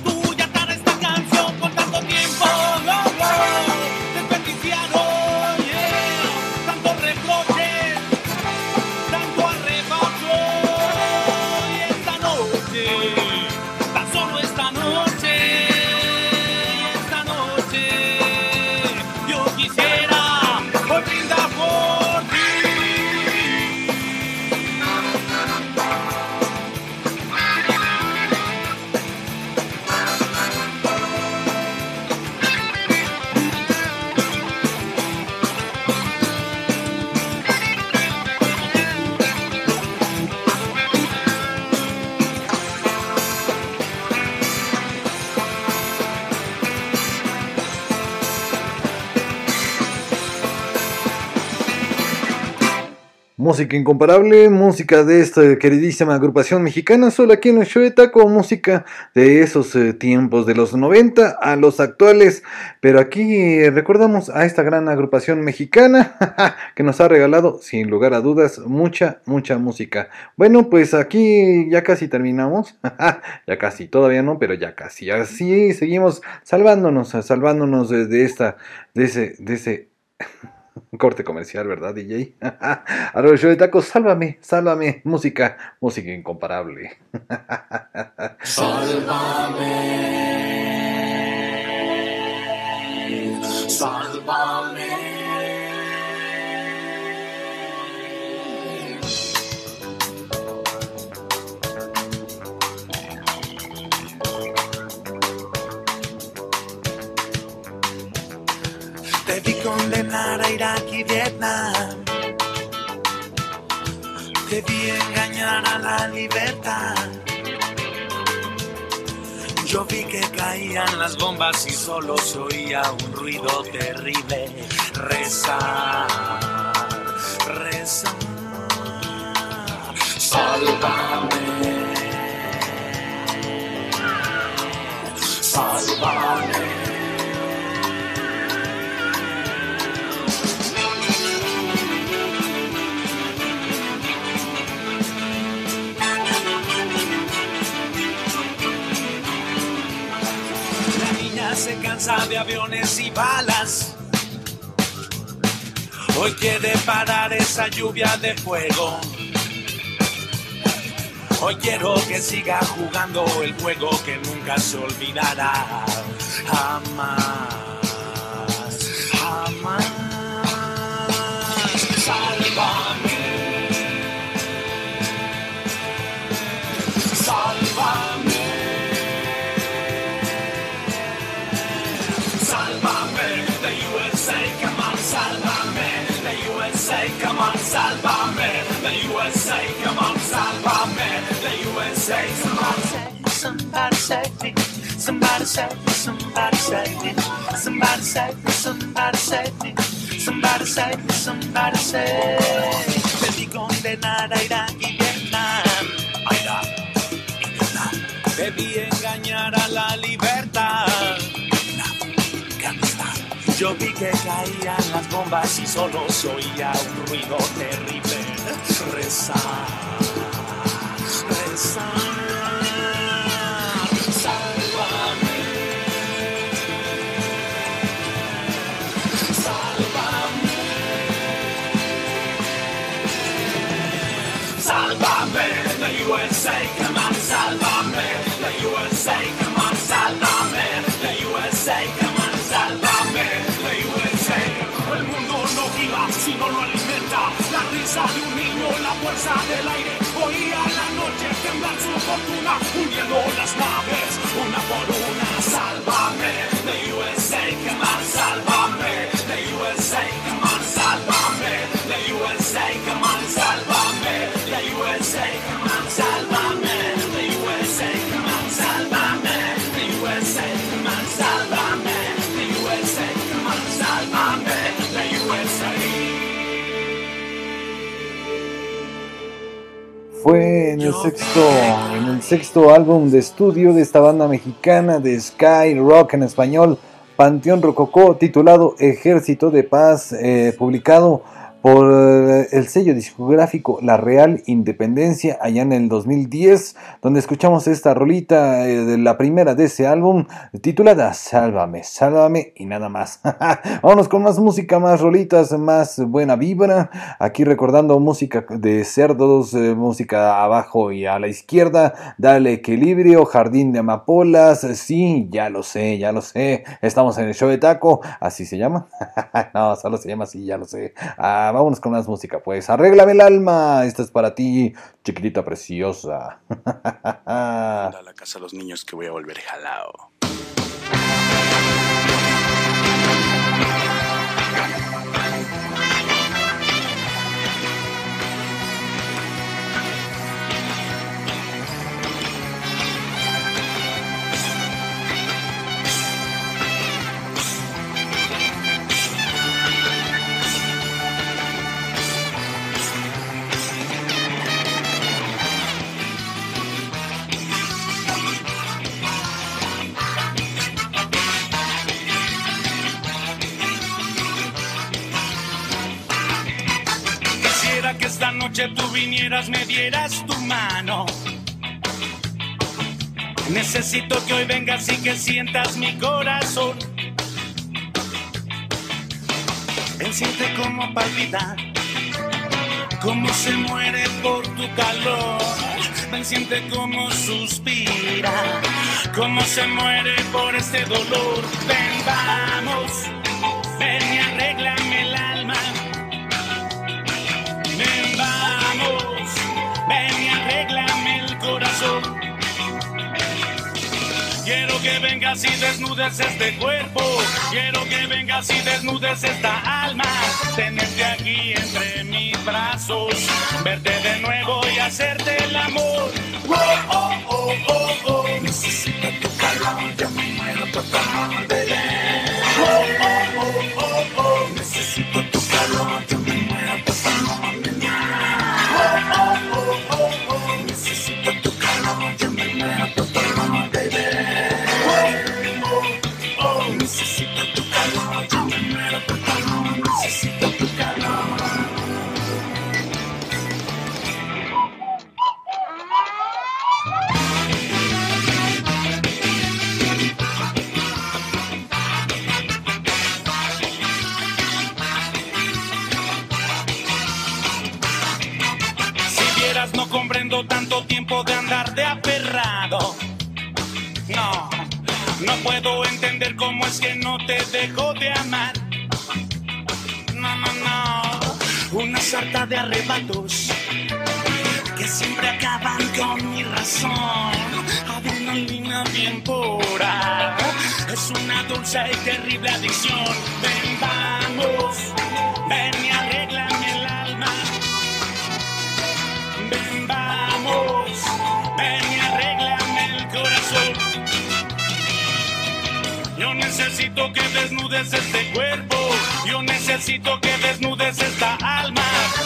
Música incomparable, música de esta queridísima agrupación mexicana, solo aquí en el show de taco, música de esos eh, tiempos, de los 90 a los actuales, pero aquí eh, recordamos a esta gran agrupación mexicana que nos ha regalado, sin lugar a dudas, mucha, mucha música. Bueno, pues aquí ya casi terminamos, ya casi, todavía no, pero ya casi, así seguimos salvándonos, salvándonos de, de esta, de ese, de ese corte comercial, ¿verdad, DJ? Ahora show de tacos, sálvame, sálvame. Música, música incomparable. Te vi condenar a Irak y Vietnam. Te vi engañar a la libertad. Yo vi que caían las bombas y solo se oía un ruido terrible. Rezar, rezar. Sálvame. Sálvame. Se cansa de aviones y balas. Hoy quiere parar esa lluvia de fuego. Hoy quiero que siga jugando el juego que nunca se olvidará. Jamás, jamás. Sálvame. Somebody save me, somebody save me, somebody save me, somebody save me, somebody save me, somebody save me, somebody save me. Debí condenar a Irak y Vietnam, Irak y Vietnam. Debí engañar a la libertad. Yo vi que caían las bombas y solo se oía un ruido terrible. Rezar, rezar. De un niño, la fuerza del aire. Oía la noche temblar su fortuna, hundiendo las naves, una por una. Fue en el sexto, en el sexto álbum de estudio de esta banda mexicana de Sky Rock en español, Panteón Rococó, titulado Ejército de Paz, eh, publicado por eh, el sello discográfico La Real Independencia allá en el 2010, donde escuchamos esta rolita eh, de la primera de ese álbum titulada Sálvame, Sálvame y nada más. Vámonos con más música, más rolitas, más buena vibra. Aquí recordando música de cerdos, eh, música abajo y a la izquierda, dale equilibrio, jardín de amapolas, sí, ya lo sé, ya lo sé. Estamos en el show de taco, así se llama. no, solo se llama así, ya lo sé. Ah, vámonos con más música, pues. Arréglame el alma, esta es para ti, chiquitita preciosa. A la casa de los niños que voy a volver jalao. Noche tú vinieras, me dieras tu mano. Necesito que hoy vengas y que sientas mi corazón. Él siente como palpita, cómo se muere por tu calor. Ven, siente cómo suspira, cómo se muere por este dolor. Ven, vamos, Quiero que vengas y desnudes este cuerpo. Quiero que vengas y desnudes esta alma. Tenerte aquí entre mis brazos. Verte de nuevo y hacerte el amor. Oh, oh, oh, oh, oh. Necesito tu calor, me muero por tu. Oh, oh. Tiempo de andar de aferrado. No, no puedo entender cómo es que no te dejo de amar. No, no, no. Una sarta de arrebatos que siempre acaban con mi razón. Adrenalina bien pura. Es una dulce y terrible adicción. Ven, vamos. Ven y arréglame el necesito que desnudes este cuerpo, yo necesito que desnudes esta alma.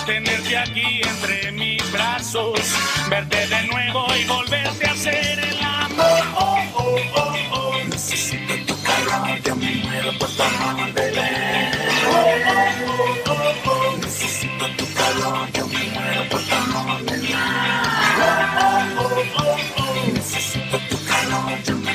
Tenerte aquí entre mis brazos, verte de nuevo y volverte a hacer el amor. Oh, oh, oh, oh. Necesito tu calor, yo me muero por tu amor, bebé. Necesito tu calor, yo me muero por tu amor, bebé. Necesito tu calor, yo me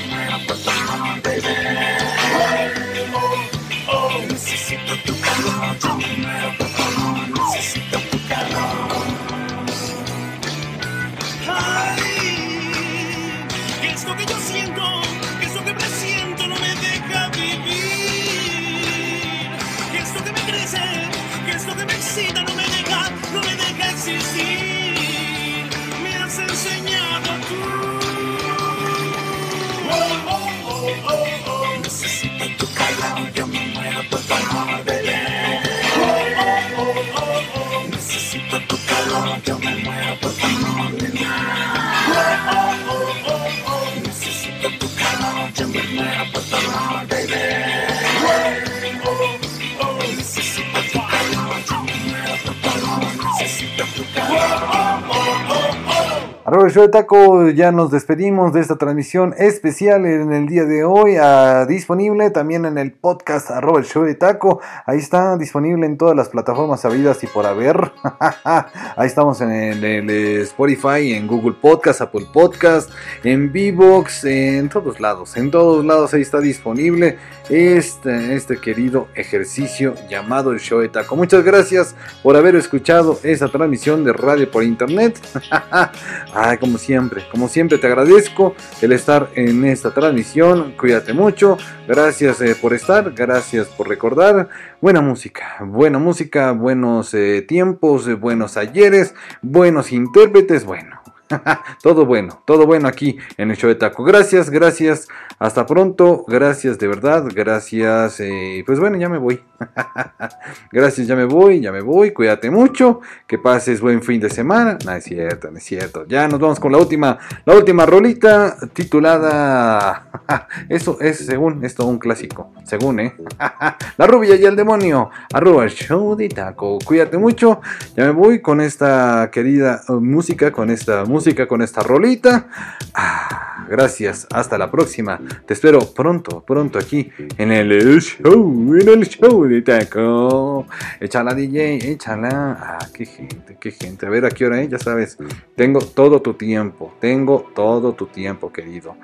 El show de taco, ya nos despedimos de esta transmisión especial en el día de hoy, ah, disponible también en el podcast arroba el show de taco, ahí está disponible en todas las plataformas sabidas y por haber, ahí estamos en el, el Spotify, en Google Podcast, Apple Podcast, en Vivox, en todos lados, en todos lados ahí está disponible este, este querido ejercicio llamado el show de taco. Muchas gracias por haber escuchado esta transmisión de radio por internet. Ay, como siempre, como siempre te agradezco el estar en esta transmisión. Cuídate mucho. Gracias eh, por estar, gracias por recordar. Buena música, buena música, buenos eh, tiempos, eh, buenos ayeres, buenos intérpretes, bueno. todo bueno, todo bueno aquí en el show de taco. Gracias, gracias. Hasta pronto. Gracias de verdad. Gracias. eh, pues bueno, ya me voy. gracias, ya me voy, ya me voy. Cuídate mucho. Que pases buen fin de semana. No es cierto, no es cierto. Ya nos vamos con la última, la última rolita titulada. Eso es según esto un clásico. Según, eh. la rubia y el demonio. Arroba show de taco. Cuídate mucho. Ya me voy con esta querida uh, música, con esta música, con esta rolita. Ah, gracias. Hasta la próxima. Te espero pronto, pronto aquí en el show, en el show de taco. Échala, DJ, échala. Ah, qué gente, qué gente. A ver a qué hora, eh? Ya sabes. Tengo todo tu tiempo. Tengo todo tu tiempo, querido.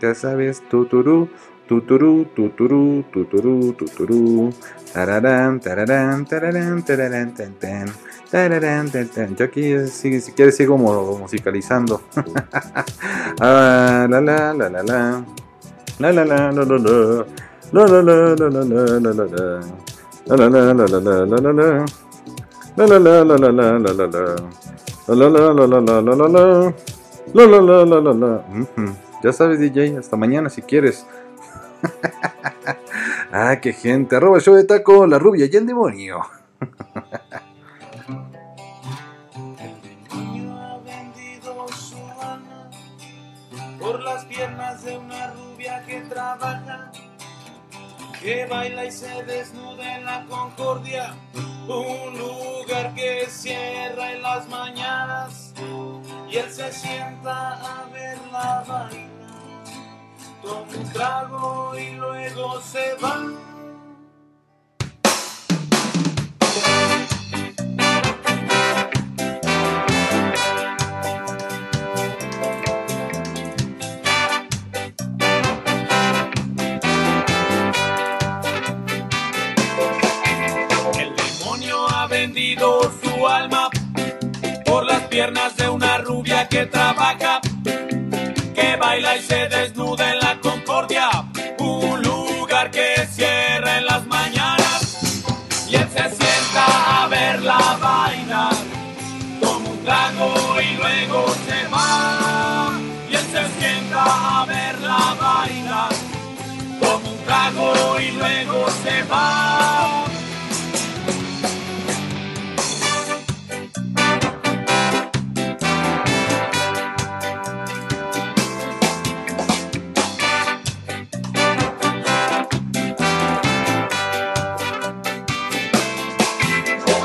Ya sabes, tuturú. Tuturú, tuturú, tuturú, tuturú. Tararán, tararán, tararán, tararán, tan, tan. Tararán, tan, tan. Yo aquí, si, si quieres, sigo musicalizando. Ah, la la la la la. La la la la la la. La la la la la la la la la. La la la la la la la la la. La la la la la la la la la. La la la la la la la la la. Ya sabes, DJ, hasta mañana si quieres. ah, qué gente. Arroba el show de taco, la rubia y el demonio. por las piernas de una rubia que trabaja, que baila y se desnuda en la concordia, un lugar que cierra en las mañanas y él se sienta a verla bailar. Toma un trago y luego se va. El demonio ha vendido su alma por las piernas de una rubia que trabaja,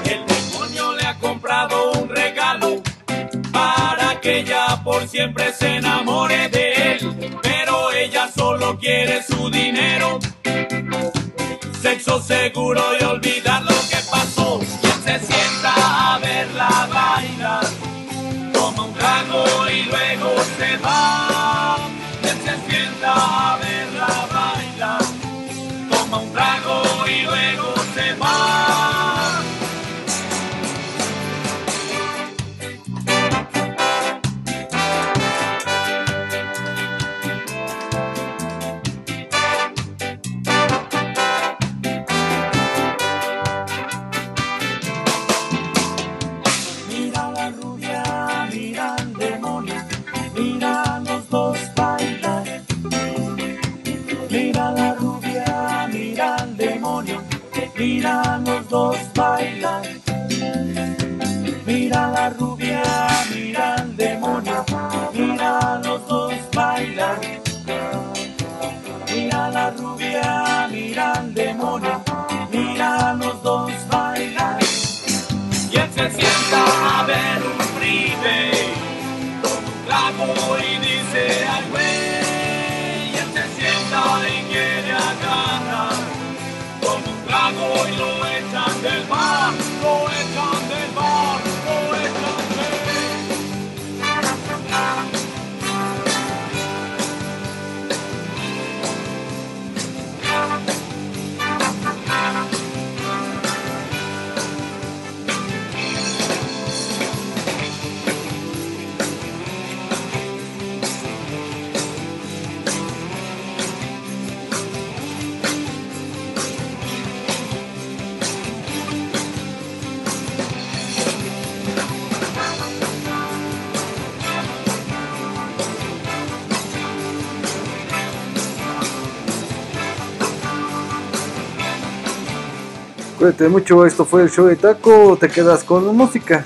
El demonio le ha comprado un regalo para que ella por siempre se enamore de él. Pero ella solo quiere su dinero, sexo seguro y olvidar Cuídate mucho, esto fue el show de Taco. Te quedas con música.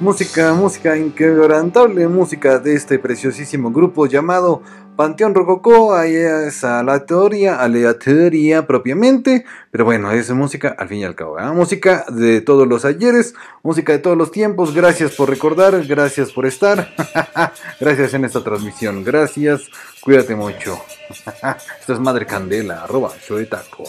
Música, música inquebrantable, música de este preciosísimo grupo llamado Panteón Rococó. Ahí es aleatoria, aleatoria propiamente. Pero bueno, es música al fin y al cabo. ¿eh? Música de todos los ayeres, música de todos los tiempos. Gracias por recordar, gracias por estar. gracias en esta transmisión. Gracias, cuídate mucho. Esto es Madre Candela, arroba show de Taco.